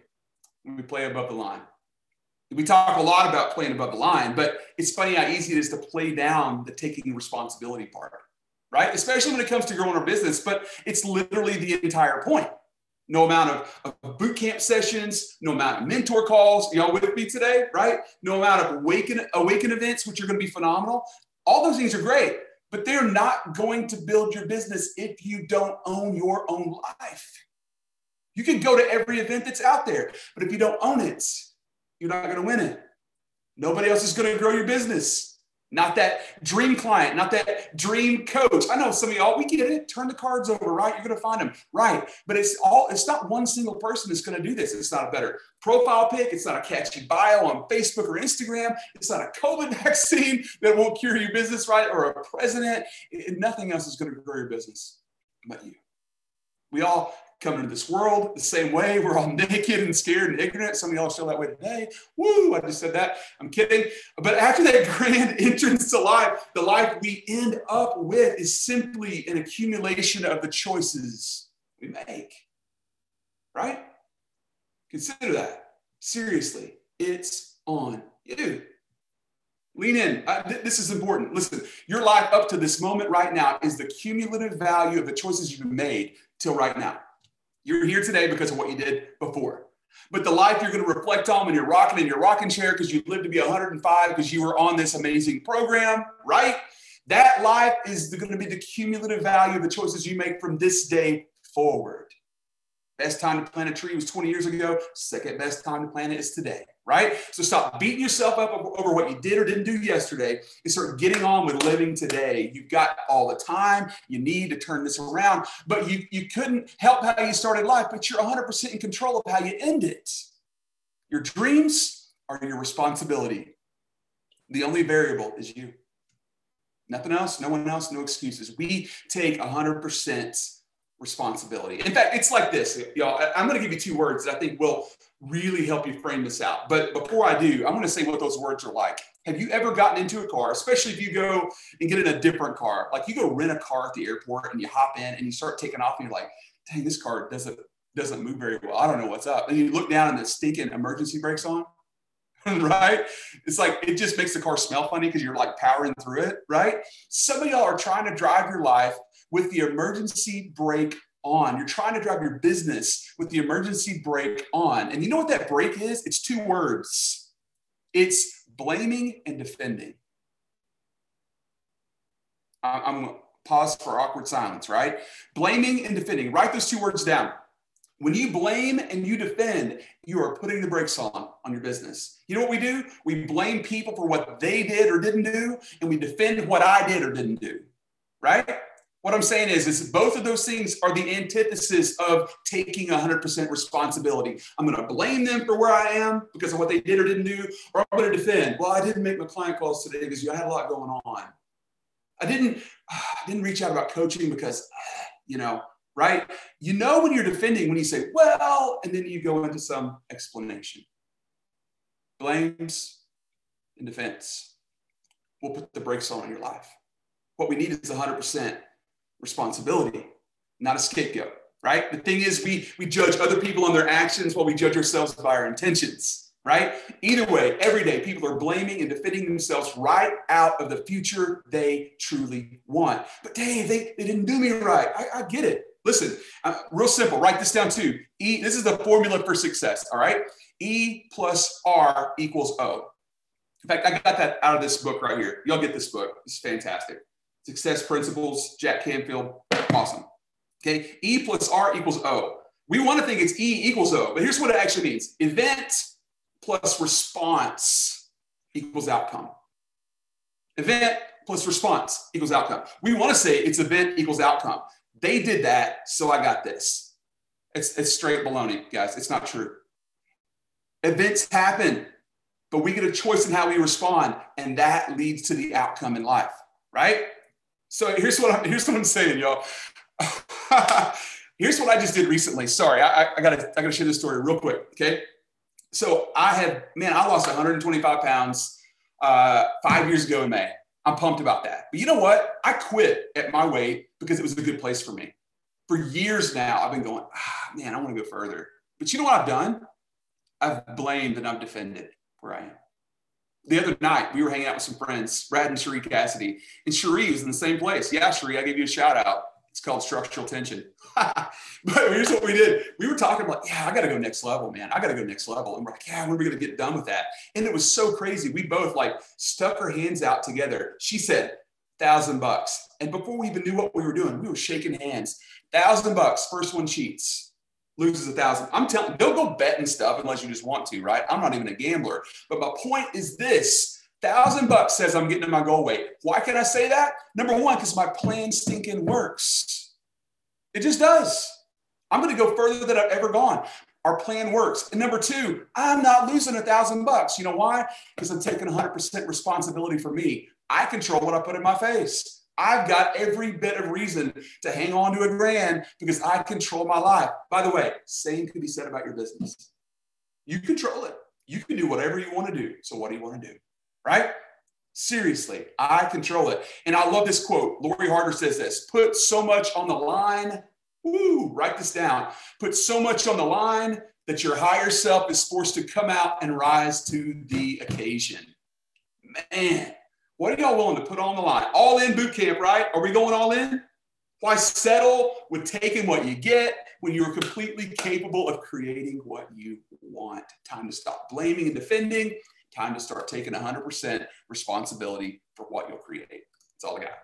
when we play above the line. We talk a lot about playing above the line, but it's funny how easy it is to play down the taking responsibility part, right? Especially when it comes to growing our business, but it's literally the entire point. No amount of, of boot camp sessions, no amount of mentor calls. Y'all with me today, right? No amount of awaken, awaken events, which are going to be phenomenal. All those things are great, but they're not going to build your business if you don't own your own life. You can go to every event that's out there, but if you don't own it, you're not going to win it. Nobody else is going to grow your business. Not that dream client, not that dream coach. I know some of y'all, we get it. Turn the cards over, right? You're to find them, right? But it's all, it's not one single person that's to do this. It's not a better profile pic. It's not a catchy bio on Facebook or Instagram. It's not a COVID vaccine that won't cure your business, right? Or a president. It, nothing else is to grow your business but you. We all come into this world the same way. We're all naked and scared and ignorant. Some of y'all feel that way today. Woo, I just said that. I'm kidding. But after that grand entrance to life, the life we end up with is simply an accumulation of the choices we make. Right? Consider that. Seriously, it's on you. Lean in. Uh, th- this is important. Listen, your life up to this moment right now is the cumulative value of the choices you've made till right now. You're here today because of what you did before. But the life you're going to reflect on when you're rocking in your rocking chair because you lived to be 105 because you were on this amazing program, right? That life is going to be the cumulative value of the choices you make from this day forward. Best time to plant a tree was 20 years ago. Second best time to plant it is today right? So stop beating yourself up over what you did or didn't do yesterday and start getting on with living today. You've got all the time you need to turn this around, but you, you couldn't help how you started life, but you're 100% in control of how you end it. Your dreams are your responsibility. The only variable is you. Nothing else, no one else, no excuses. We take 100% responsibility. In fact, it's like this, y'all. I'm going to give you two words that I think will really help you frame this out. But before I do, I'm going to say what those words are like. Have you ever gotten into a car, especially if you go and get in a different car? Like you go rent a car at the airport and you hop in and you start taking off and you're like, dang, this car doesn't doesn't move very well. I don't know what's up. And you look down and the stinking emergency brakes on. right? It's like it just makes the car smell funny because you're like powering through it, right? Some of y'all are trying to drive your life with the emergency brake on. You're trying to drive your business with the emergency brake on. And you know what that brake is? It's two words it's blaming and defending. I'm pause for awkward silence, right? Blaming and defending. Write those two words down. When you blame and you defend, you are putting the brakes on on your business. You know what we do? We blame people for what they did or didn't do, and we defend what I did or didn't do, right? What I'm saying is, is both of those things are the antithesis of taking 100% responsibility. I'm going to blame them for where I am because of what they did or didn't do, or I'm going to defend. Well, I didn't make my client calls today because I had a lot going on. I didn't, I didn't reach out about coaching because, you know, right? You know when you're defending when you say, well, and then you go into some explanation. Blames and defense will put the brakes on in your life. What we need is 100% responsibility, not a scapegoat, right? The thing is, we, we judge other people on their actions while we judge ourselves by our intentions, right? Either way, every day, people are blaming and defending themselves right out of the future they truly want. But Dave, they, they didn't do me right. I, I get it. Listen, uh, real simple, write this down too. E, this is the formula for success, all right? E plus R equals O. In fact, I got that out of this book right here. Y'all get this book. It's fantastic. Success Principles, Jack Canfield, awesome. Okay, E plus R equals O. We want to think it's E equals O, but here's what it actually means event plus response equals outcome. Event plus response equals outcome. We want to say it's event equals outcome. They did that, so I got this. It's, it's straight baloney, guys. It's not true. Events happen, but we get a choice in how we respond, and that leads to the outcome in life, right? So here's what I'm, here's what I'm saying, y'all. here's what I just did recently. Sorry, I, I, gotta I gotta share this story real quick. Okay, so I have man, I lost 125 pounds uh, five years ago in May. I'm pumped about that. But you know what? I quit at my weight because it was a good place for me. For years now, I've been going, ah, man, I want to go further. But you know what I've done? I've blamed and I've defended where I am the other night we were hanging out with some friends, Brad and Cherie Cassidy, and Cherie was in the same place. Yeah, Cherie, I gave you a shout out. It's called structural tension. but here's what we did. We were talking about, yeah, I got to go next level, man. I got to go next level. And we're like, yeah, when are we going to get done with that? And it was so crazy. We both like stuck our hands out together. She said, thousand bucks. And before we even knew what we were doing, we were shaking hands. Thousand bucks, first one cheats loses a thousand. I'm telling don't go betting stuff unless you just want to, right? I'm not even a gambler. But my point is this Thousand bucks says I'm getting to my goal weight. Why can I say that? Number one, because my plan stinking works. It just does. I'm going to go further than I've ever gone. Our plan works. And number two, I'm not losing a thousand bucks. You know why? Because I'm taking 100% responsibility for me. I control what I put in my face. I've got every bit of reason to hang on to a grand because I control my life. By the way, same could be said about your business. You control it. You can do whatever you want to do. So, what do you want to do? Right? Seriously, I control it. And I love this quote. Lori Harder says this put so much on the line. Woo, write this down. Put so much on the line that your higher self is forced to come out and rise to the occasion. Man, what are y'all willing to put on the line? All in boot camp, right? Are we going all in? Why settle with taking what you get when you're completely capable of creating what you want? Time to stop blaming and defending. Time to start taking 100% responsibility for what you'll create. That's all I got.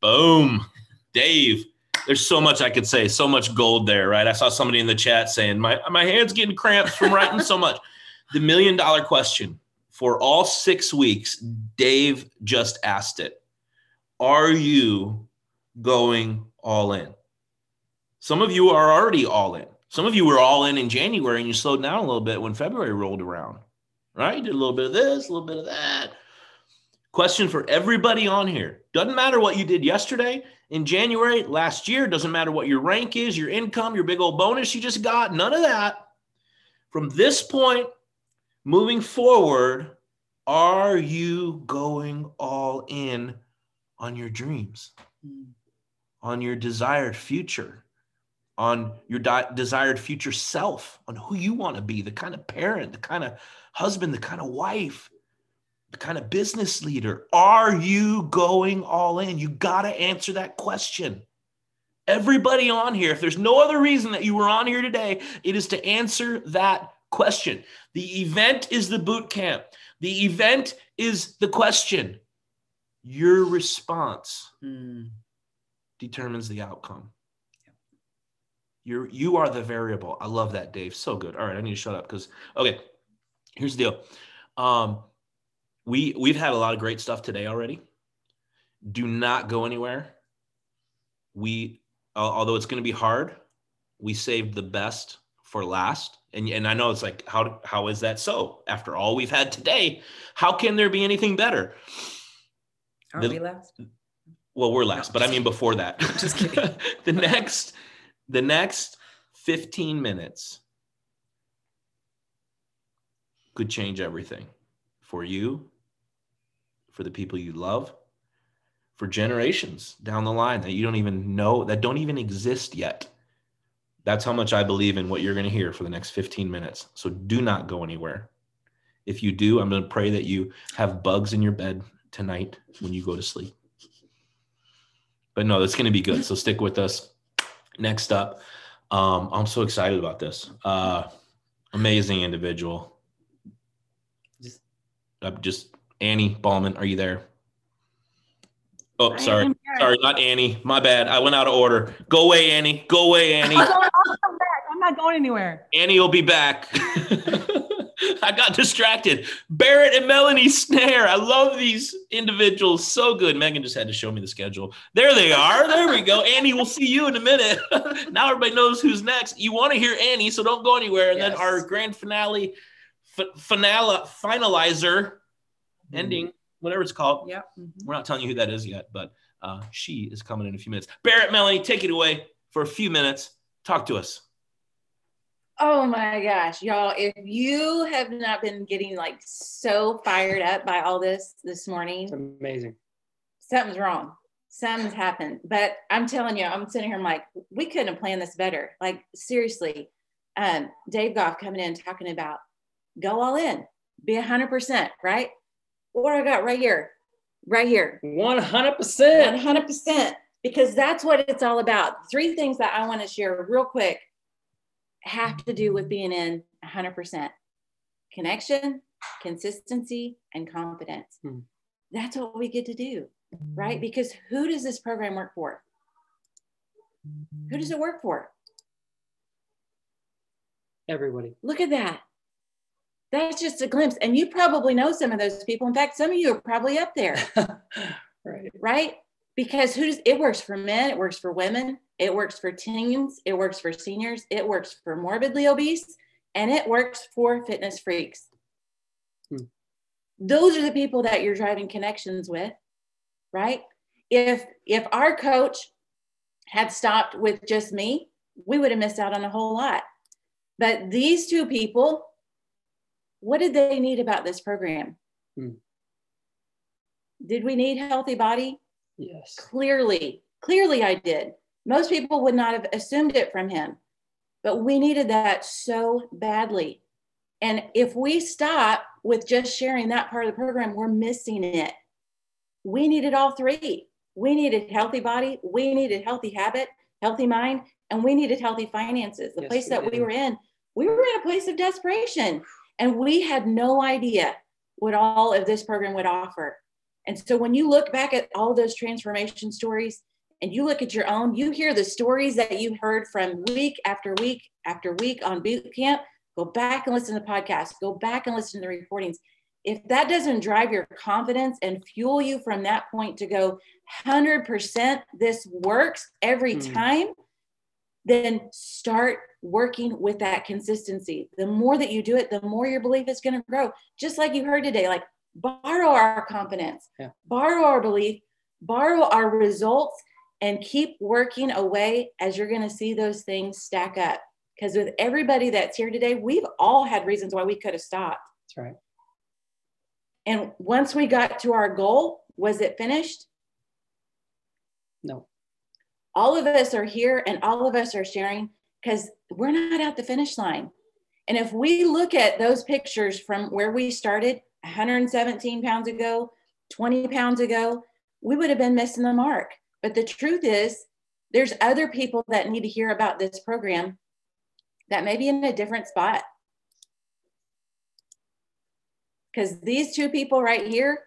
Boom. Dave, there's so much I could say, so much gold there, right? I saw somebody in the chat saying, My, my hand's getting cramps from writing so much. The million dollar question for all six weeks, Dave just asked it Are you going all in? Some of you are already all in. Some of you were all in in January and you slowed down a little bit when February rolled around, right? You did a little bit of this, a little bit of that. Question for everybody on here. Doesn't matter what you did yesterday, in January, last year, doesn't matter what your rank is, your income, your big old bonus you just got, none of that. From this point moving forward, are you going all in on your dreams, on your desired future, on your di- desired future self, on who you want to be, the kind of parent, the kind of husband, the kind of wife, the kind of business leader? Are you going all in? You got to answer that question. Everybody on here, if there's no other reason that you were on here today, it is to answer that question. The event is the boot camp. The event is the question. Your response Mm. determines the outcome. You're you are the variable. I love that, Dave. So good. All right, I need to shut up because okay. Here's the deal. Um, we we've had a lot of great stuff today already. Do not go anywhere. We al- although it's going to be hard, we saved the best for last. And and I know it's like how how is that so? After all we've had today, how can there be anything better? Are The- we last? Well, we're last, but I mean before that. Just kidding. the next, the next 15 minutes could change everything for you, for the people you love, for generations down the line that you don't even know, that don't even exist yet. That's how much I believe in what you're going to hear for the next 15 minutes. So do not go anywhere. If you do, I'm going to pray that you have bugs in your bed tonight when you go to sleep. But no, it's going to be good. So stick with us. Next up, um, I'm so excited about this. Uh, amazing individual. Just- Uh, just Annie Ballman, are you there? Oh, sorry. Am. Sorry, not Annie. My bad. I went out of order. Go away, Annie. Go away, Annie. I'll come back. I'm not going anywhere. Annie will be back. I got distracted. Barrett and Melanie Snare. I love these individuals. So good. Megan just had to show me the schedule. There they are. There we go. Annie, we'll see you in a minute. now everybody knows who's next. You want to hear Annie, so don't go anywhere. And then our grand finale, f- finale, finalizer, ending, whatever it's called. Yep. mhm. We're not telling you who that is yet, but uh, she is coming in a few minutes. Barrett, Melanie, take it away for a few minutes. Talk to us. Oh my gosh, y'all, if you have not been getting like so fired up by all this this morning, It's amazing. something's wrong. Something's happened. But I'm telling you, I'm sitting here, I'm like, we couldn't have planned this better. Like, seriously, um, Dave Goff coming in talking about go all in, be 100%, right? What I got right here, right here. 100%. 100% because that's what it's all about. Three things that I want to share real quick have to do with being in 100% connection, consistency, and confidence. Hmm. That's what we get to do, right? Because who does this program work for? Who does it work for? Everybody. Look at that. That's just a glimpse. And you probably know some of those people. In fact, some of you are probably up there. right. Right? Because who does it works for men, it works for women, it works for teens, it works for seniors, it works for morbidly obese, and it works for fitness freaks. Hmm. Those are the people that you're driving connections with, right? If if our coach had stopped with just me, we would have missed out on a whole lot. But these two people, what did they need about this program? Hmm. Did we need healthy body? Yes. Clearly, clearly I did. Most people would not have assumed it from him, but we needed that so badly. And if we stop with just sharing that part of the program, we're missing it. We needed all three. We needed healthy body, we needed healthy habit, healthy mind, and we needed healthy finances. The Yes, place that we were in, we were in a place of desperation and we had no idea what all of this program would offer. And so when you look back at all those transformation stories and you look at your own, you hear the stories that you heard from week after week after week on boot camp. Go back and listen to the podcast. Go back and listen to the recordings. If that doesn't drive your confidence and fuel you from that point to go 100% this works every Hmm. time, then start working with that consistency. The more that you do it, the more your belief is going to grow. Just like you heard today, like borrow our confidence, Yeah. borrow our belief, borrow our results, and keep working away as you're going to see those things stack up. Because with everybody that's here today, we've all had reasons why we could have stopped. That's right. And once we got to our goal, was it finished? No. all of us are here and all of us are sharing because we're not at the finish line. And if we look at those pictures from where we started 117 pounds ago, 20 pounds ago, we would have been missing the mark. But the truth is, there's other people that need to hear about this program that may be in a different spot. Because these two people right here,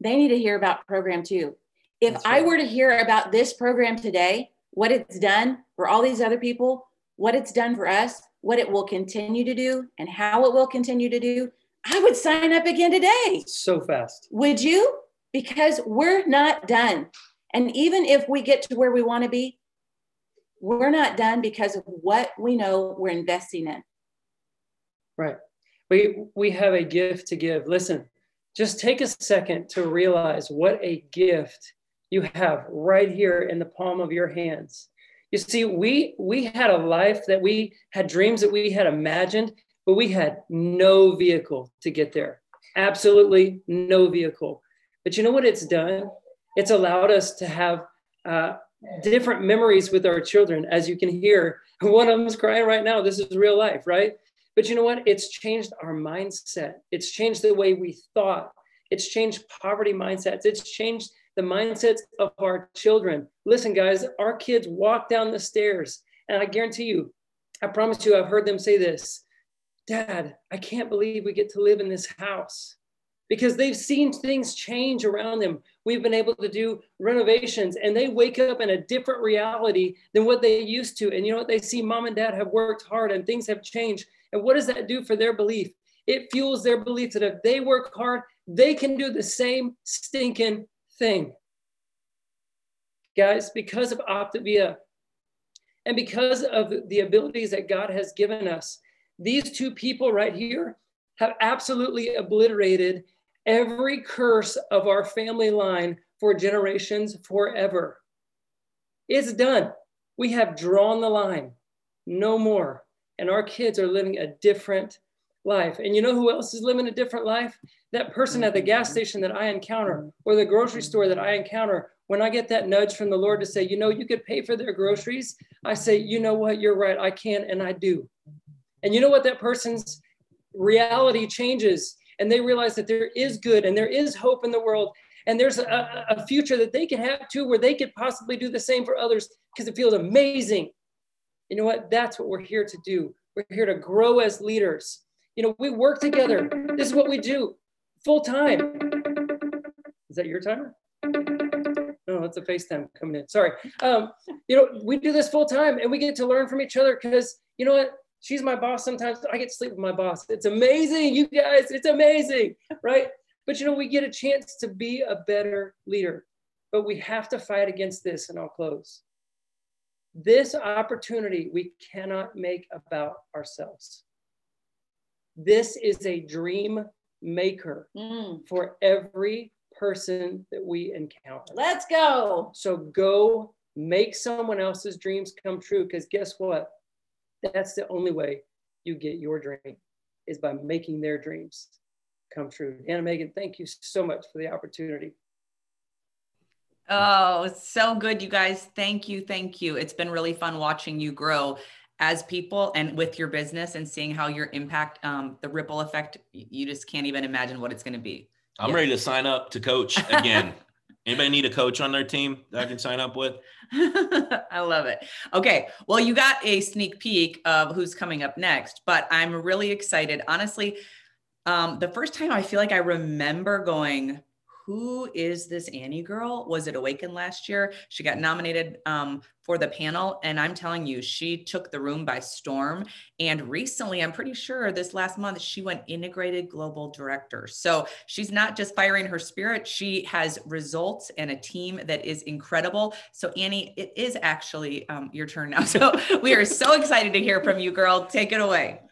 they need to hear about program too. If That's I were to hear about this program today, what it's done for all these other people, what it's done for us, what it will continue to do, and how it will continue to do, I would sign up again today. So fast. Would you? Because we're not done. And even if we get to where we want to be, we're not done because of what we know we're investing in. Right. We we have a gift to give. Listen, just take a second to realize what a gift you have right here in the palm of your hands. You see, we we had a life that we had dreams that we had imagined, but we had no vehicle to get there. Absolutely no vehicle. But you know what it's done? It's allowed us to have uh, different memories with our children. As you can hear, one of them's crying right now. This is real life, right? But you know what? It's changed our mindset. It's changed the way we thought. It's changed poverty mindsets. It's changed the mindsets of our children. Listen, guys, our kids walk down the stairs, and I guarantee you, I promise you, I've heard them say this Dad, I can't believe we get to live in this house because they've seen things change around them. We've been able to do renovations and they wake up in a different reality than what they used to. And you know what? They see mom and dad have worked hard and things have changed. And what does that do for their belief? It fuels their belief that if they work hard, they can do the same stinking thing. Guys, because of Optavia and because of the abilities that God has given us, these two people right here have absolutely obliterated every curse of our family line for generations forever. It's done. We have drawn the line. No more. And our kids are living a different life. And you know who else is living a different life? That person at the gas mm-hmm. station that I encounter or the grocery store that I encounter. When I get that nudge from the Lord to say, you know, you could pay for their groceries, I say, you know what, you're right, I can and I do. And you know what, that person's reality changes? And they realize that there is good and there is hope in the world. And there's a, a future that they can have too where they could possibly do the same for others because it feels amazing. You know what? That's what we're here to do. We're here to grow as leaders you know we work together this is what we do full time is that your timer no that's a facetime coming in sorry um, you know we do this full time and we get to learn from each other because you know what She's my boss. Sometimes I get to sleep with my boss. It's amazing, you guys. It's amazing, right? But you know, we get a chance to be a better leader, but we have to fight against this, and I'll close. This opportunity we cannot make about ourselves. This is a dream maker Mm. for every person that we encounter. Let's go. So go make someone else's dreams come true because guess what? That's the only way you get your dream is by making their dreams come true. Anna Megan, thank you so much for the opportunity. Oh, it's so good, you guys. Thank you. Thank you. It's been really fun watching you grow as people and with your business and seeing how your impact, um, the ripple effect, you just can't even imagine what it's going to be. I'm Yeah. ready to sign up to coach again. Anybody need a coach on their team that I can sign up with? I love it. Okay. Well, you got a sneak peek of who's coming up next, but I'm really excited. Honestly, um, the first time I feel like I remember going, who is this Annie girl? Was it Awakened last year? She got nominated um, for the panel. And I'm telling you, she took the room by storm. And recently, I'm pretty sure this last month, she went integrated global director. So she's not just firing her spirit, she has results and a team that is incredible. So, Annie, it is actually um, your turn now. So we are so excited to hear from you, girl. Take it away.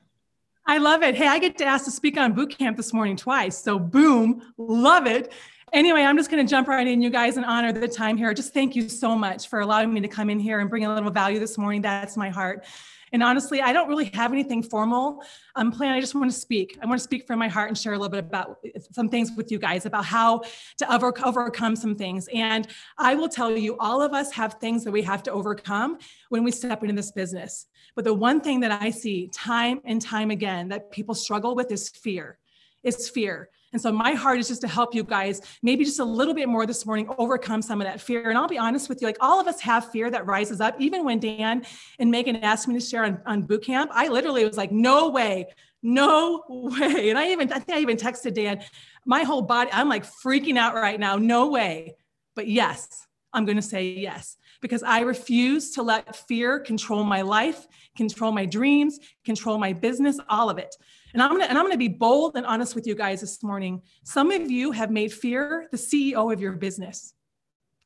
I love it. Hey, I get to ask to speak on boot camp this morning twice. So, boom, love it. Anyway, I'm just going to jump right in, you guys, and honor the time here. Just thank you so much for allowing me to come in here and bring a little value this morning. That's my heart. And honestly, I don't really have anything formal um, planned. I just want to speak. I want to speak from my heart and share a little bit about some things with you guys about how to over, overcome some things. And I will tell you, all of us have things that we have to overcome when we step into this business. But the one thing that I see time and time again that people struggle with is fear. It's fear. And so my heart is just to help you guys, maybe just a little bit more this morning, overcome some of that fear. And I'll be honest with you, like all of us have fear that rises up. Even when Dan and Megan asked me to share on, on boot camp, I literally was like, no way, no way. And I even, I think I even texted Dan, my whole body, I'm like freaking out right now. No way. But yes, I'm going to say yes because I refuse to let fear control my life, control my dreams, control my business, all of it. And I'm gonna and I'm gonna be bold and honest with you guys this morning. Some of you have made fear the CEO of your business.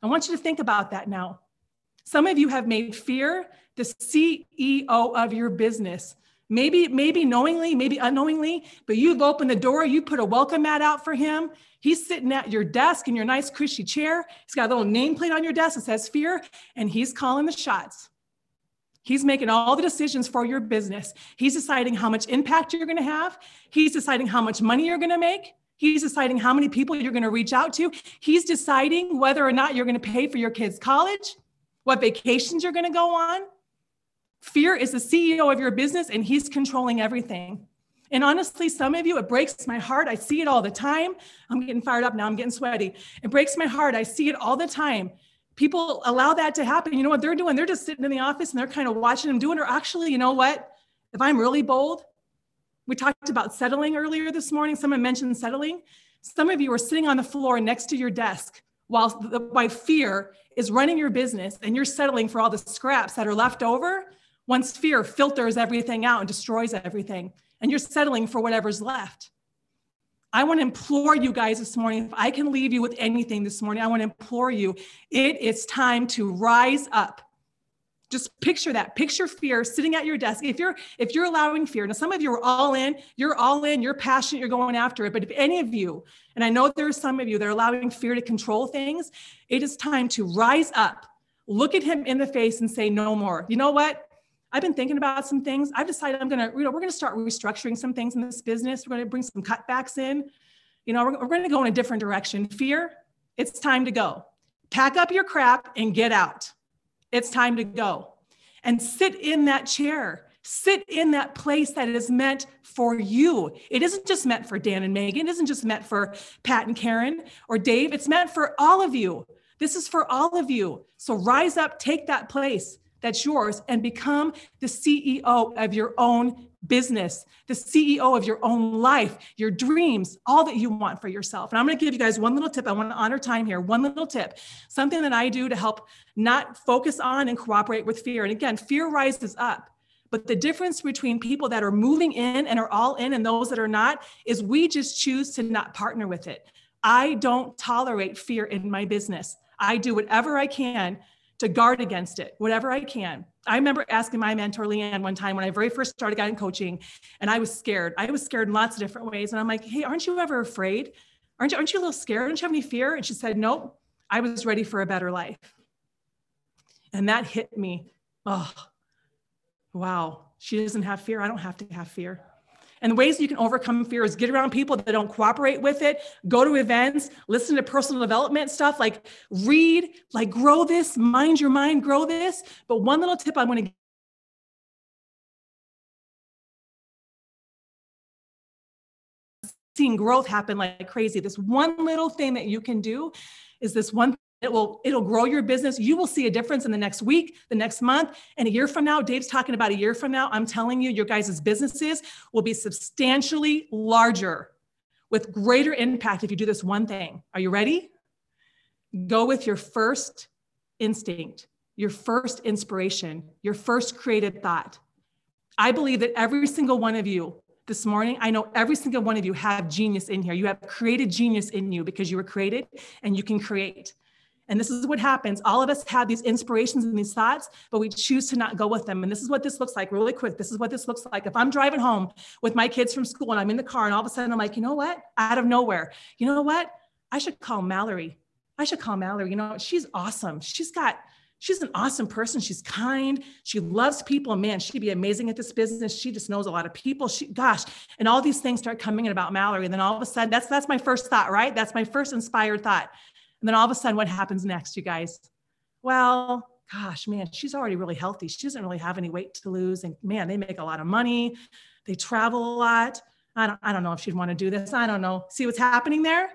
I want you to think about that now. Some of you have made fear the CEO of your business. Maybe, maybe knowingly, maybe unknowingly, but you've opened the door, you put a welcome mat out for him. He's sitting at your desk in your nice cushy chair. He's got a little nameplate on your desk that says fear, and he's calling the shots. He's making all the decisions for your business. He's deciding how much impact you're going to have. He's deciding how much money you're going to make. He's deciding how many people you're going to reach out to. He's deciding whether or not you're going to pay for your kids' college, what vacations you're going to go on. Fear is the CEO of your business and he's controlling everything. And honestly, some of you, it breaks my heart. I see it all the time. I'm getting fired up now. I'm getting sweaty. It breaks my heart. I see it all the time people allow that to happen. You know what they're doing? They're just sitting in the office and they're kind of watching them doing. Or actually, you know what? If I'm really bold, we talked about settling earlier this morning. Someone mentioned settling. Some of you are sitting on the floor next to your desk while while fear is running your business and you're settling for all the scraps that are left over. Once fear filters everything out and destroys everything, and you're settling for whatever's left. I want to implore you guys this morning. If I can leave you with anything this morning, I want to implore you. It is time to rise up. Just picture that. Picture fear sitting at your desk. If you're if you're allowing fear, now some of you are all in. You're all in. You're passionate. You're going after it. But if any of you, and I know there are some of you that are allowing fear to control things, it is time to rise up. Look at him in the face and say no more. You know what? I've been thinking about some things. I've decided I'm gonna, you know, we're gonna start restructuring some things in this business. We're gonna bring some cutbacks in. You know, we're, we're gonna go in a different direction. Fear, it's time to go. Pack up your crap and get out. It's time to go. And sit in that chair. Sit in that place that is meant for you. It isn't just meant for Dan and Megan. It isn't just meant for Pat and Karen or Dave. It's meant for all of you. This is for all of you. So rise up, take that place that's yours and become the CEO of your own business, the CEO of your own life, your dreams, all that you want for yourself. And I'm going to give you guys one little tip. I want to honor time here. One little tip, something that I do to help not focus on and cooperate with fear. And again, fear rises up. But the difference between people that are moving in and are all in and those that are not is we just choose to not partner with it. I don't tolerate fear in my business. I do whatever I can to guard against it, whatever I can. I remember asking my mentor, Leanne, one time when I very first started getting coaching, and I was scared. I was scared in lots of different ways. And I'm like, hey, aren't you ever afraid? Aren't you, aren't you a little scared? Don't you have any fear? And she said, nope, I was ready for a better life. And that hit me. Oh, wow. She doesn't have fear. I don't have to have fear. And the ways you can overcome fear is get around people that don't cooperate with it, go to events, listen to personal development stuff, like read, like grow this, mind your mind, grow this. But one little tip I'm going to seeing growth happen like crazy. This one little thing that you can do is this one it will it'll grow your business. You will see a difference in the next week the next month and a year from now. Dave's talking about a year from now. I'm telling you your guys' businesses will be substantially larger with greater impact if you do this one thing. Are you ready? Go with your first instinct your first inspiration your first created thought. I believe that every single one of you this morning i know every single one of you have genius in here. You have created genius in you because you were created and you can create and this is what happens. All of us have these inspirations and these thoughts, but we choose to not go with them. And this is what this looks like really quick. This is what this looks like. If I'm driving home with my kids from school and I'm in the car and all of a sudden I'm like, you know what? Out of nowhere, you know what? I should call Mallory. I should call Mallory. You know, she's awesome. She's got, she's an awesome person. She's kind. She loves people. Man, she'd be amazing at this business. She just knows a lot of people. She, gosh, and all these things start coming in about Mallory. And then all of a sudden, that's that's my first thought, right? That's my first inspired thought. And then all of a sudden, what happens next, you guys? Well, gosh, man, she's already really healthy. She doesn't really have any weight to lose. And man, they make a lot of money. They travel a lot. I don't, I don't know if she'd want to do this. I don't know. See what's happening there?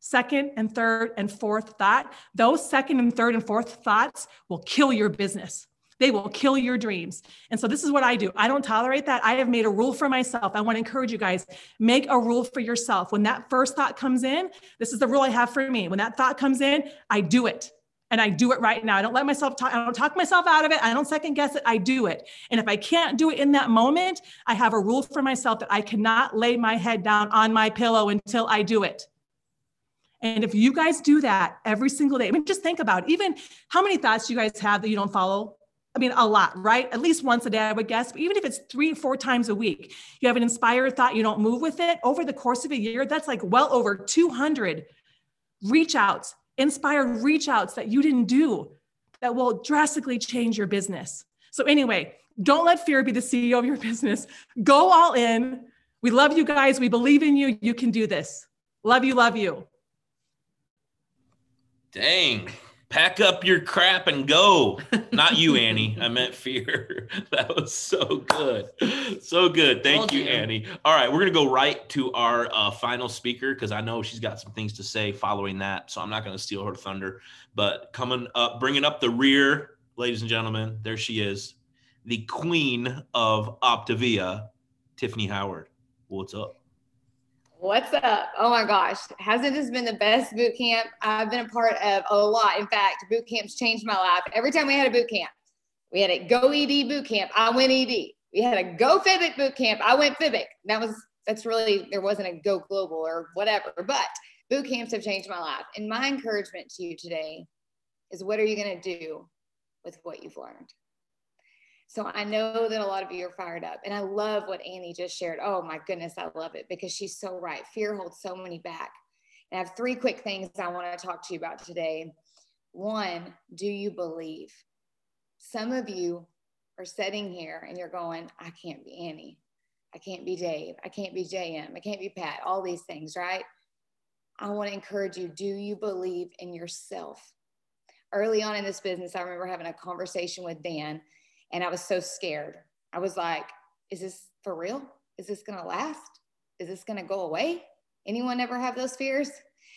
Second and third and fourth thought. Those second and third and fourth thoughts will kill your business. They will kill your dreams. And so this is what I do. I don't tolerate that. I have made a rule for myself. I want to encourage you guys, make a rule for yourself. When that first thought comes in, this is the rule I have for me. When that thought comes in, I do it. And I do it right now. I don't let myself talk, I don't talk myself out of it. I don't second guess it. I do it. And if I can't do it in that moment, I have a rule for myself that I cannot lay my head down on my pillow until I do it. And if you guys do that every single day, I mean, just think about it. even how many thoughts you guys have that you don't follow I mean, a lot, right? At least once a day, I would guess. But even if it's three, four times a week, you have an inspired thought, you don't move with it over the course of a year, that's like well over 200 reach outs, inspired reach outs that you didn't do that will drastically change your business. So, anyway, don't let fear be the CEO of your business. Go all in. We love you guys. We believe in you. You can do this. Love you, love you. Dang pack up your crap and go. Not you, Annie. I meant fear. that was so good. So good. Thank you, you, Annie. All right, we're going to go right to our uh, final speaker because I know she's got some things to say following that. So I'm not going to steal her thunder. But coming up, bringing up the rear, ladies and gentlemen, there she is, the queen of Optavia, Tiffany Howard. What's up? What's up? Oh my gosh. Hasn't this been the best boot camp I've been a part of a lot? In fact, boot camps changed my life. Every time we had a boot camp, we had a Go ED boot camp. I went ED. We had a Go Fibic boot camp. I went Fibic. That was, that's really, there wasn't a Go Global or whatever, but boot camps have changed my life. And my encouragement to you today is what are you going to do with what you've learned? So I know that a lot of you are fired up. And I love what Annie just shared. Oh my goodness, I love it because she's so right. Fear holds so many back. And I have three quick things I want to talk to you about today. One, do you believe? Some of you are sitting here and you're going, I can't be Annie. I can't be Dave. I can't be JM. I can't be Pat. All these things, right? I want to encourage you do you believe in yourself? Early on in this business, I remember having a conversation with Dan and I was so scared. I was like, is this for real? Is this going to last? Is this going to go away? Anyone ever have those fears?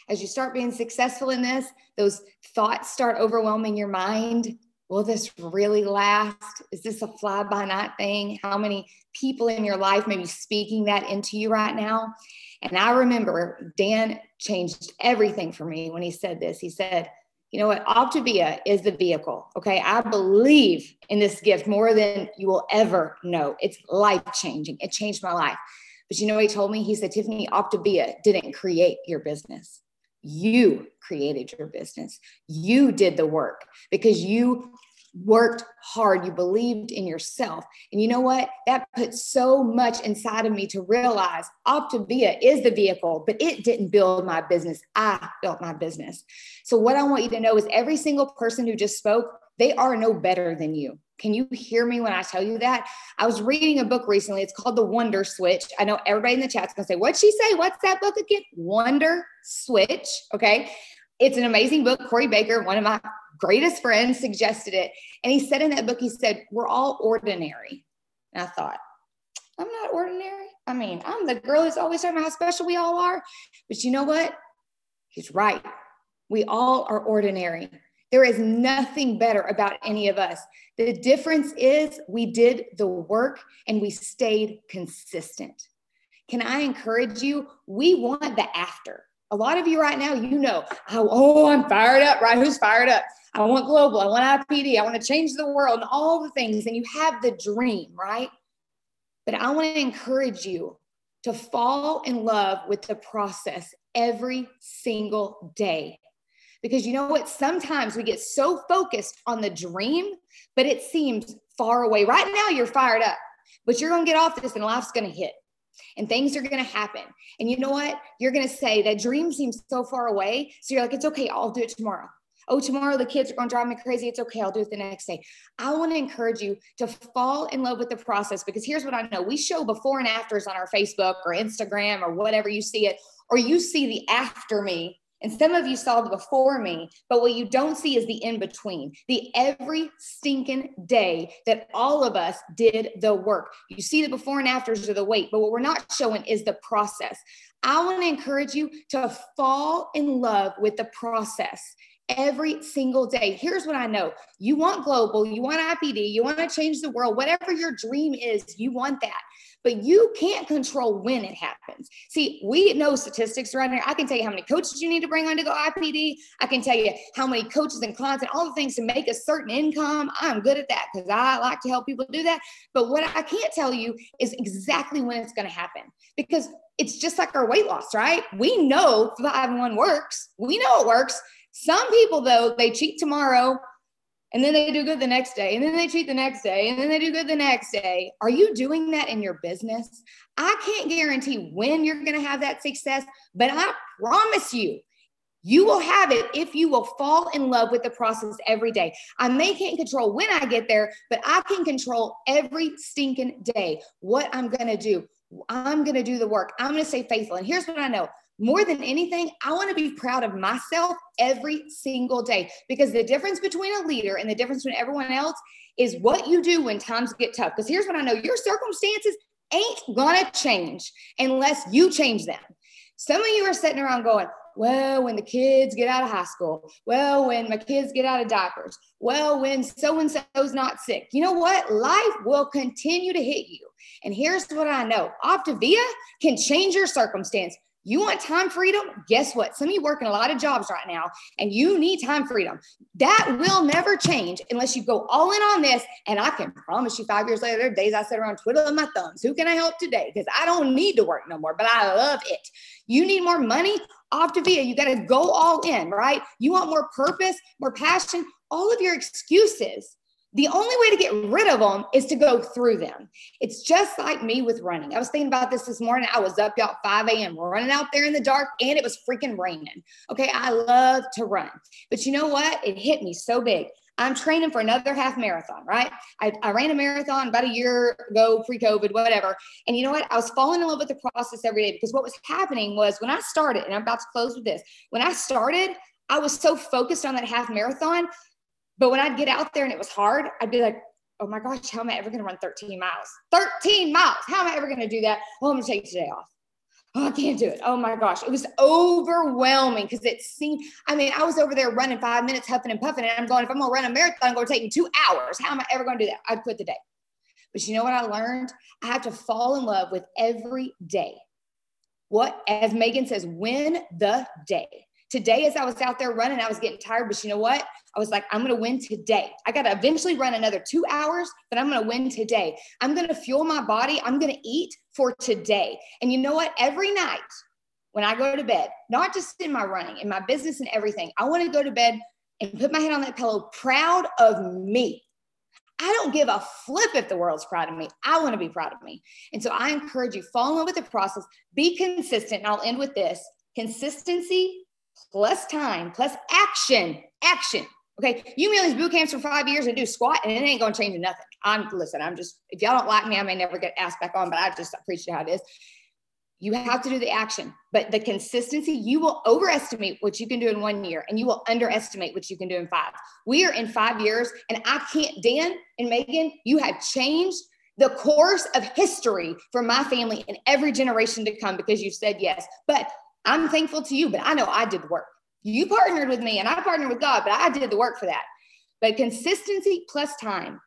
As you start being successful in this, those thoughts start overwhelming your mind. Will this really last? Is this a fly by night thing? How many people in your life may be speaking that into you right now? And I remember Dan changed everything for me when he said this. He said, You know what? Optavia is the vehicle. Okay. I believe in this gift more than you will ever know. It's life changing. It changed my life. But you know he told me? He said, Tiffany, Optavia didn't create your business. You created your business. You did the work because you worked hard, you believed in yourself. And you know what? That put so much inside of me to realize Optavia is the vehicle, but it didn't build my business. I built my business. So, what I want you to know is every single person who just spoke, they are no better than you. Can you hear me when I tell you that? I was reading a book recently. It's called The Wonder Switch. I know everybody in the chat's gonna say, What'd she say? What's that book again? Wonder Switch. Okay. It's an amazing book. Corey Baker, one of my greatest friend suggested it. And he said in that book, he said, We're all ordinary. And I thought, I'm not ordinary. I mean, I'm the girl who's always talking about how special we all are. But you know what? He's right. We all are ordinary. There is nothing better about any of us. The difference is we did the work and we stayed consistent. Can I encourage you? We want the after. A lot of you right now, you know, oh, oh I'm fired up, right? Who's fired up? I want global, I want IPD, I want to change the world and all the things. And you have the dream, right? But I want to encourage you to fall in love with the process every single day. Because you know what? Sometimes we get so focused on the dream, but it seems far away. Right now, you're fired up, but you're going to get off this and life's going to hit and things are going to happen. And you know what? You're going to say that dream seems so far away. So you're like, it's okay. I'll do it tomorrow. Oh, tomorrow the kids are going to drive me crazy. It's okay. I'll do it the next day. I want to encourage you to fall in love with the process because here's what I know we show before and afters on our Facebook or Instagram or whatever you see it, or you see the after me. And some of you saw the before me, but what you don't see is the in between, the every stinking day that all of us did the work. You see the before and afters of the weight, but what we're not showing is the process. I want to encourage you to fall in love with the process every single day. Here's what I know you want global, you want IPD, you want to change the world, whatever your dream is, you want that. But you can't control when it happens. See, we know statistics around here. I can tell you how many coaches you need to bring on to go IPD. I can tell you how many coaches and clients and all the things to make a certain income. I'm good at that because I like to help people do that. But what I can't tell you is exactly when it's going to happen because it's just like our weight loss, right? We know 5 and 1 works. We know it works. Some people, though, they cheat tomorrow and then they do good the next day and then they cheat the next day and then they do good the next day. Are you doing that in your business? I can't guarantee when you're going to have that success, but I promise you, you will have it if you will fall in love with the process every day. I may can't control when I get there, but I can control every stinking day what I'm going to do. I'm going to do the work. I'm going to stay faithful. And here's what I know more than anything, I want to be proud of myself every single day because the difference between a leader and the difference between everyone else is what you do when times get tough. Because here's what I know your circumstances ain't gonna change unless you change them. Some of you are sitting around going, well, when the kids get out of high school, well, when my kids get out of diapers, well, when so and so's not sick. You know what? Life will continue to hit you. And here's what I know Optavia can change your circumstance. You want time freedom? Guess what? Some of you working a lot of jobs right now and you need time freedom. That will never change unless you go all in on this. And I can promise you, five years later, there are days I sit around twiddling my thumbs. Who can I help today? Because I don't need to work no more, but I love it. You need more money? Optavia, you got to go all in, right? You want more purpose, more passion, all of your excuses the only way to get rid of them is to go through them. It's just like me with running. I was thinking about this this morning. I was up y'all 5 a.m. running out there in the dark and it was freaking raining. Okay. I love to run. But you know what? It hit me so big. I'm training for another half marathon, right? I, I ran a marathon about a year ago, pre COVID, whatever. And you know what? I was falling in love with the process every day because what was happening was when I started, and I'm about to close with this, when I started, I was so focused on that half marathon but when I'd get out there and it was hard, I'd be like, oh my gosh, how am I ever going to run 13 miles? 13 miles. How am I ever going to do that? Oh, I'm going to take today off. Oh, I can't do it. Oh my gosh. It was overwhelming because it seemed, I mean, I was over there running five minutes, huffing and puffing. And I'm going, if I'm going to run a marathon, I'm going to take me two hours. How am I ever going to do that? I'd quit the day. But you know what I learned? I have to fall in love with every day. What, as Megan says, win the day. Today, as I was out there running, I was getting tired, but you know what? I was like, I'm going to win today. I got to eventually run another two hours, but I'm going to win today. I'm going to fuel my body. I'm going to eat for today. And you know what? Every night when I go to bed, not just in my running, in my business and everything, I want to go to bed and put my head on that pillow proud of me. I don't give a flip if the world's proud of me. I want to be proud of me. And so I encourage you, fall in love with the process, be consistent. And I'll end with this consistency plus time plus action. Action. Okay, you these boot camps for five years and do squat, and it ain't gonna change nothing. I'm listen. I'm just if y'all don't like me, I may never get asked back on, but I just appreciate how it is. You have to do the action, but the consistency. You will overestimate what you can do in one year, and you will underestimate what you can do in five. We are in five years, and I can't. Dan and Megan, you have changed the course of history for my family and every generation to come because you said yes. But I'm thankful to you, but I know I did the work. You partnered with me and I partnered with God, but I did the work for that. But consistency plus time.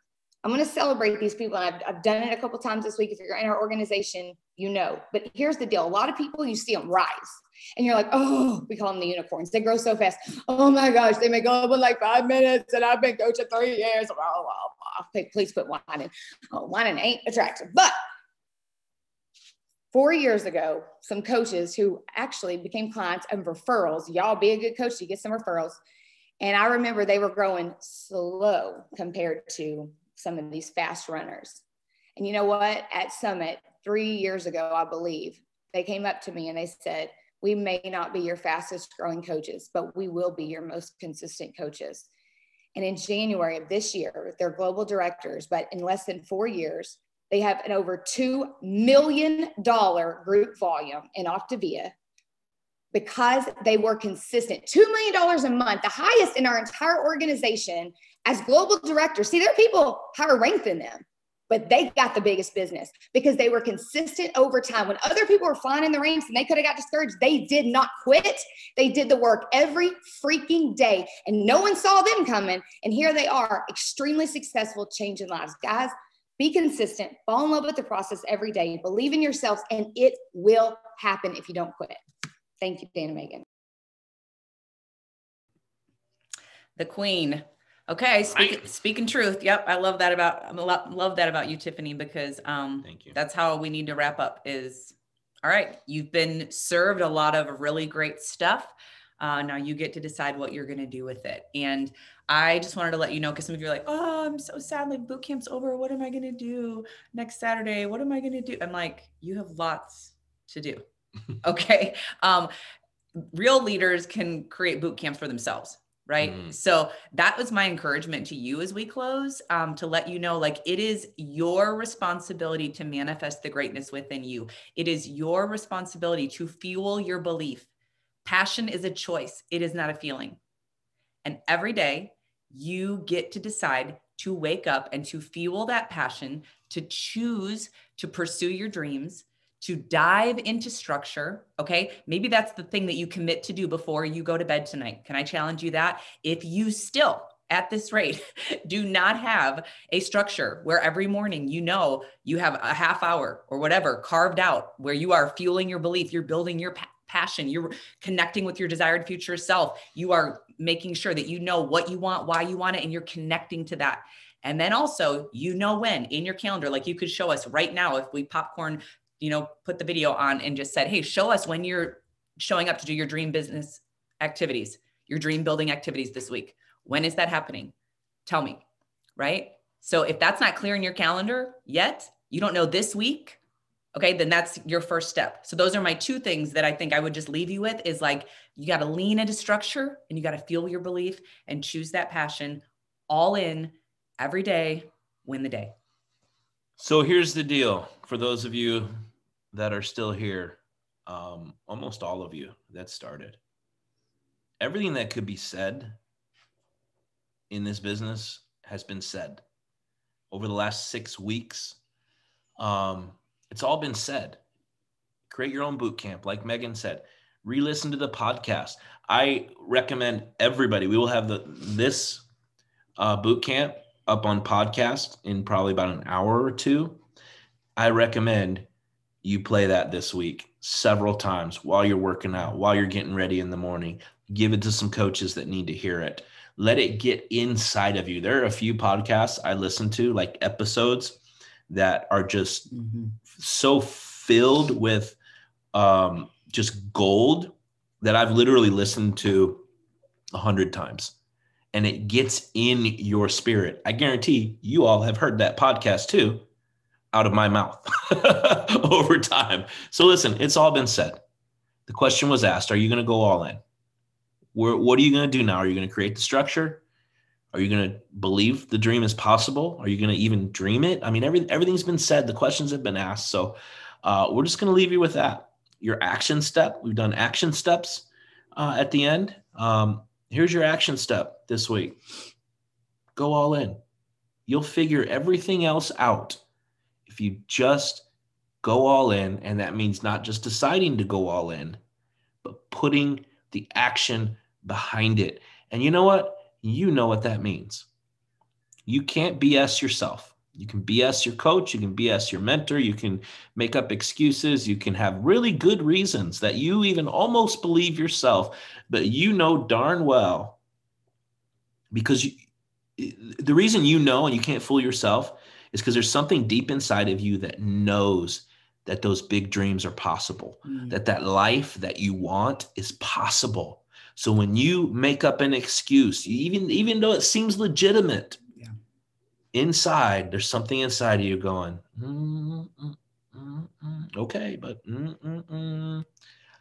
I'm going to celebrate these people. And I've, I've done it a couple times this week. If you're in our organization, you know. But here's the deal a lot of people, you see them rise. And you're like, oh, we call them the unicorns. They grow so fast. Oh my gosh, they make up in like five minutes. And I've been coaching three years. Please put wine in. Oh, wine ain't attractive. But four years ago, some coaches who actually became clients of referrals, y'all be a good coach, you get some referrals. And I remember they were growing slow compared to some of these fast runners. And you know what? At Summit, three years ago, I believe, they came up to me and they said, We may not be your fastest growing coaches, but we will be your most consistent coaches. And in January of this year, they're global directors, but in less than four years, they have an over $2 million group volume in Optavia because they were consistent. $2 million a month, the highest in our entire organization as global directors. See, there are people higher ranked than them, but they got the biggest business because they were consistent over time. When other people were flying in the ranks and they could have got discouraged, they did not quit. They did the work every freaking day and no one saw them coming. And here they are, extremely successful, changing lives. Guys, be consistent, fall in love with the process every day, believe in yourselves, and it will happen if you don't quit. Thank you, Dana Megan. The queen. Okay, speak, speaking truth. Yep, I love that about I love that about you, Tiffany, because um, Thank you. that's how we need to wrap up. Is all right. You've been served a lot of really great stuff. Uh, now you get to decide what you're going to do with it. And I just wanted to let you know because some of you are like, oh, I'm so sad. Like boot camp's over. What am I going to do next Saturday? What am I going to do? I'm like, you have lots to do. okay. Um, real leaders can create boot camps for themselves. Right. Mm. So that was my encouragement to you as we close um, to let you know like it is your responsibility to manifest the greatness within you. It is your responsibility to fuel your belief. Passion is a choice, it is not a feeling. And every day you get to decide to wake up and to fuel that passion, to choose to pursue your dreams, to dive into structure. Okay. Maybe that's the thing that you commit to do before you go to bed tonight. Can I challenge you that? If you still, at this rate, do not have a structure where every morning you know you have a half hour or whatever carved out where you are fueling your belief, you're building your passion, you're connecting with your desired future self, you are making sure that you know what you want, why you want it, and you're connecting to that. And then also, you know when in your calendar, like you could show us right now if we popcorn, you know, put the video on and just said, hey, show us when you're showing up to do your dream business activities, your dream building activities this week. When is that happening? Tell me, right? So if that's not clear in your calendar yet, you don't know this week, okay then that's your first step so those are my two things that i think i would just leave you with is like you got to lean into structure and you got to fuel your belief and choose that passion all in every day win the day So here's the deal for those of you that are still here, um, almost all of you that started. Everything that could be said in this business has been said over the last six weeks. Um, it's all been said. Create your own boot camp, like Megan said. Re-listen to the podcast. I recommend everybody. We will have the this uh, boot camp up on podcast in probably about an hour or two. I recommend you play that this week. several times while you're working out, while you're getting ready in the morning. Give it to some coaches that need to hear it. Let it get inside of you. There are a few podcasts I listen to, like episodes that are just Mhm. So filled with um, just gold that I've literally listened to a hundred times. And it gets in your spirit. I guarantee you all have heard that podcast too out of my mouth over time. So listen, it's all been said. The question was asked Are you going to go all in? Where, what are you going to do now? Are you going to create the structure? Are you going to believe the dream is possible? Are you going to even dream it? I mean, every, everything's been said. The questions have been asked. So uh, we're just going to leave you with that. Your action step. We've done action steps uh, at the end. Um, here's your action step this week go all in. You'll figure everything else out if you just go all in. And that means not just deciding to go all in, but putting the action behind it. And you know what? You know what that means. You can't BS yourself. You can BS your coach, you can BS your mentor, you can make up excuses, you can have really good reasons that you even almost believe yourself, but you know darn well because you, the reason you know and you can't fool yourself is because there's something deep inside of you that knows that those big dreams are possible, Mm. that that life that you want is possible. So when you make up an excuse, even even though it seems legitimate, Yeah. inside there's something inside of you going, "Mm, mm, mm, okay, but mm, mm, mm."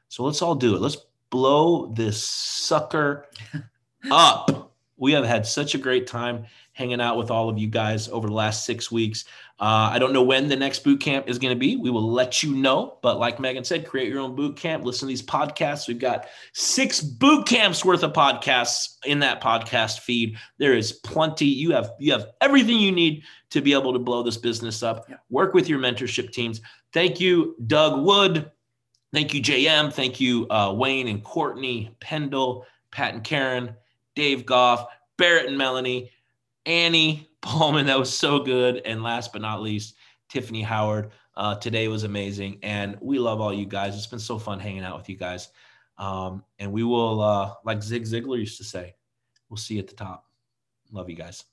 so let's all do it. Let's blow this sucker up. We have had such a great time hanging out with all of you guys over the last six weeks. Uh, I don't know when the next boot camp is going to be. We will let you know. But like Megan said, create your own boot camp. Listen to these podcasts. We've got six boot camps worth of podcasts in that podcast feed. There is plenty. You have you have everything you need to be able to blow this business up. Work with your mentorship teams. Thank you, Doug Wood. Thank you, JM. Thank you, uh, Wayne and Courtney, Pendle, Pat and Karen, Dave Goff, Barrett and Melanie, Annie Pullman. That was so good. And last but not least, Tiffany Howard. Uh, today was amazing. And we love all you guys. It's been so fun hanging out with you guys. Um, and we will, uh, like Zig Ziglar used to say, we'll see you at the top. Love you guys.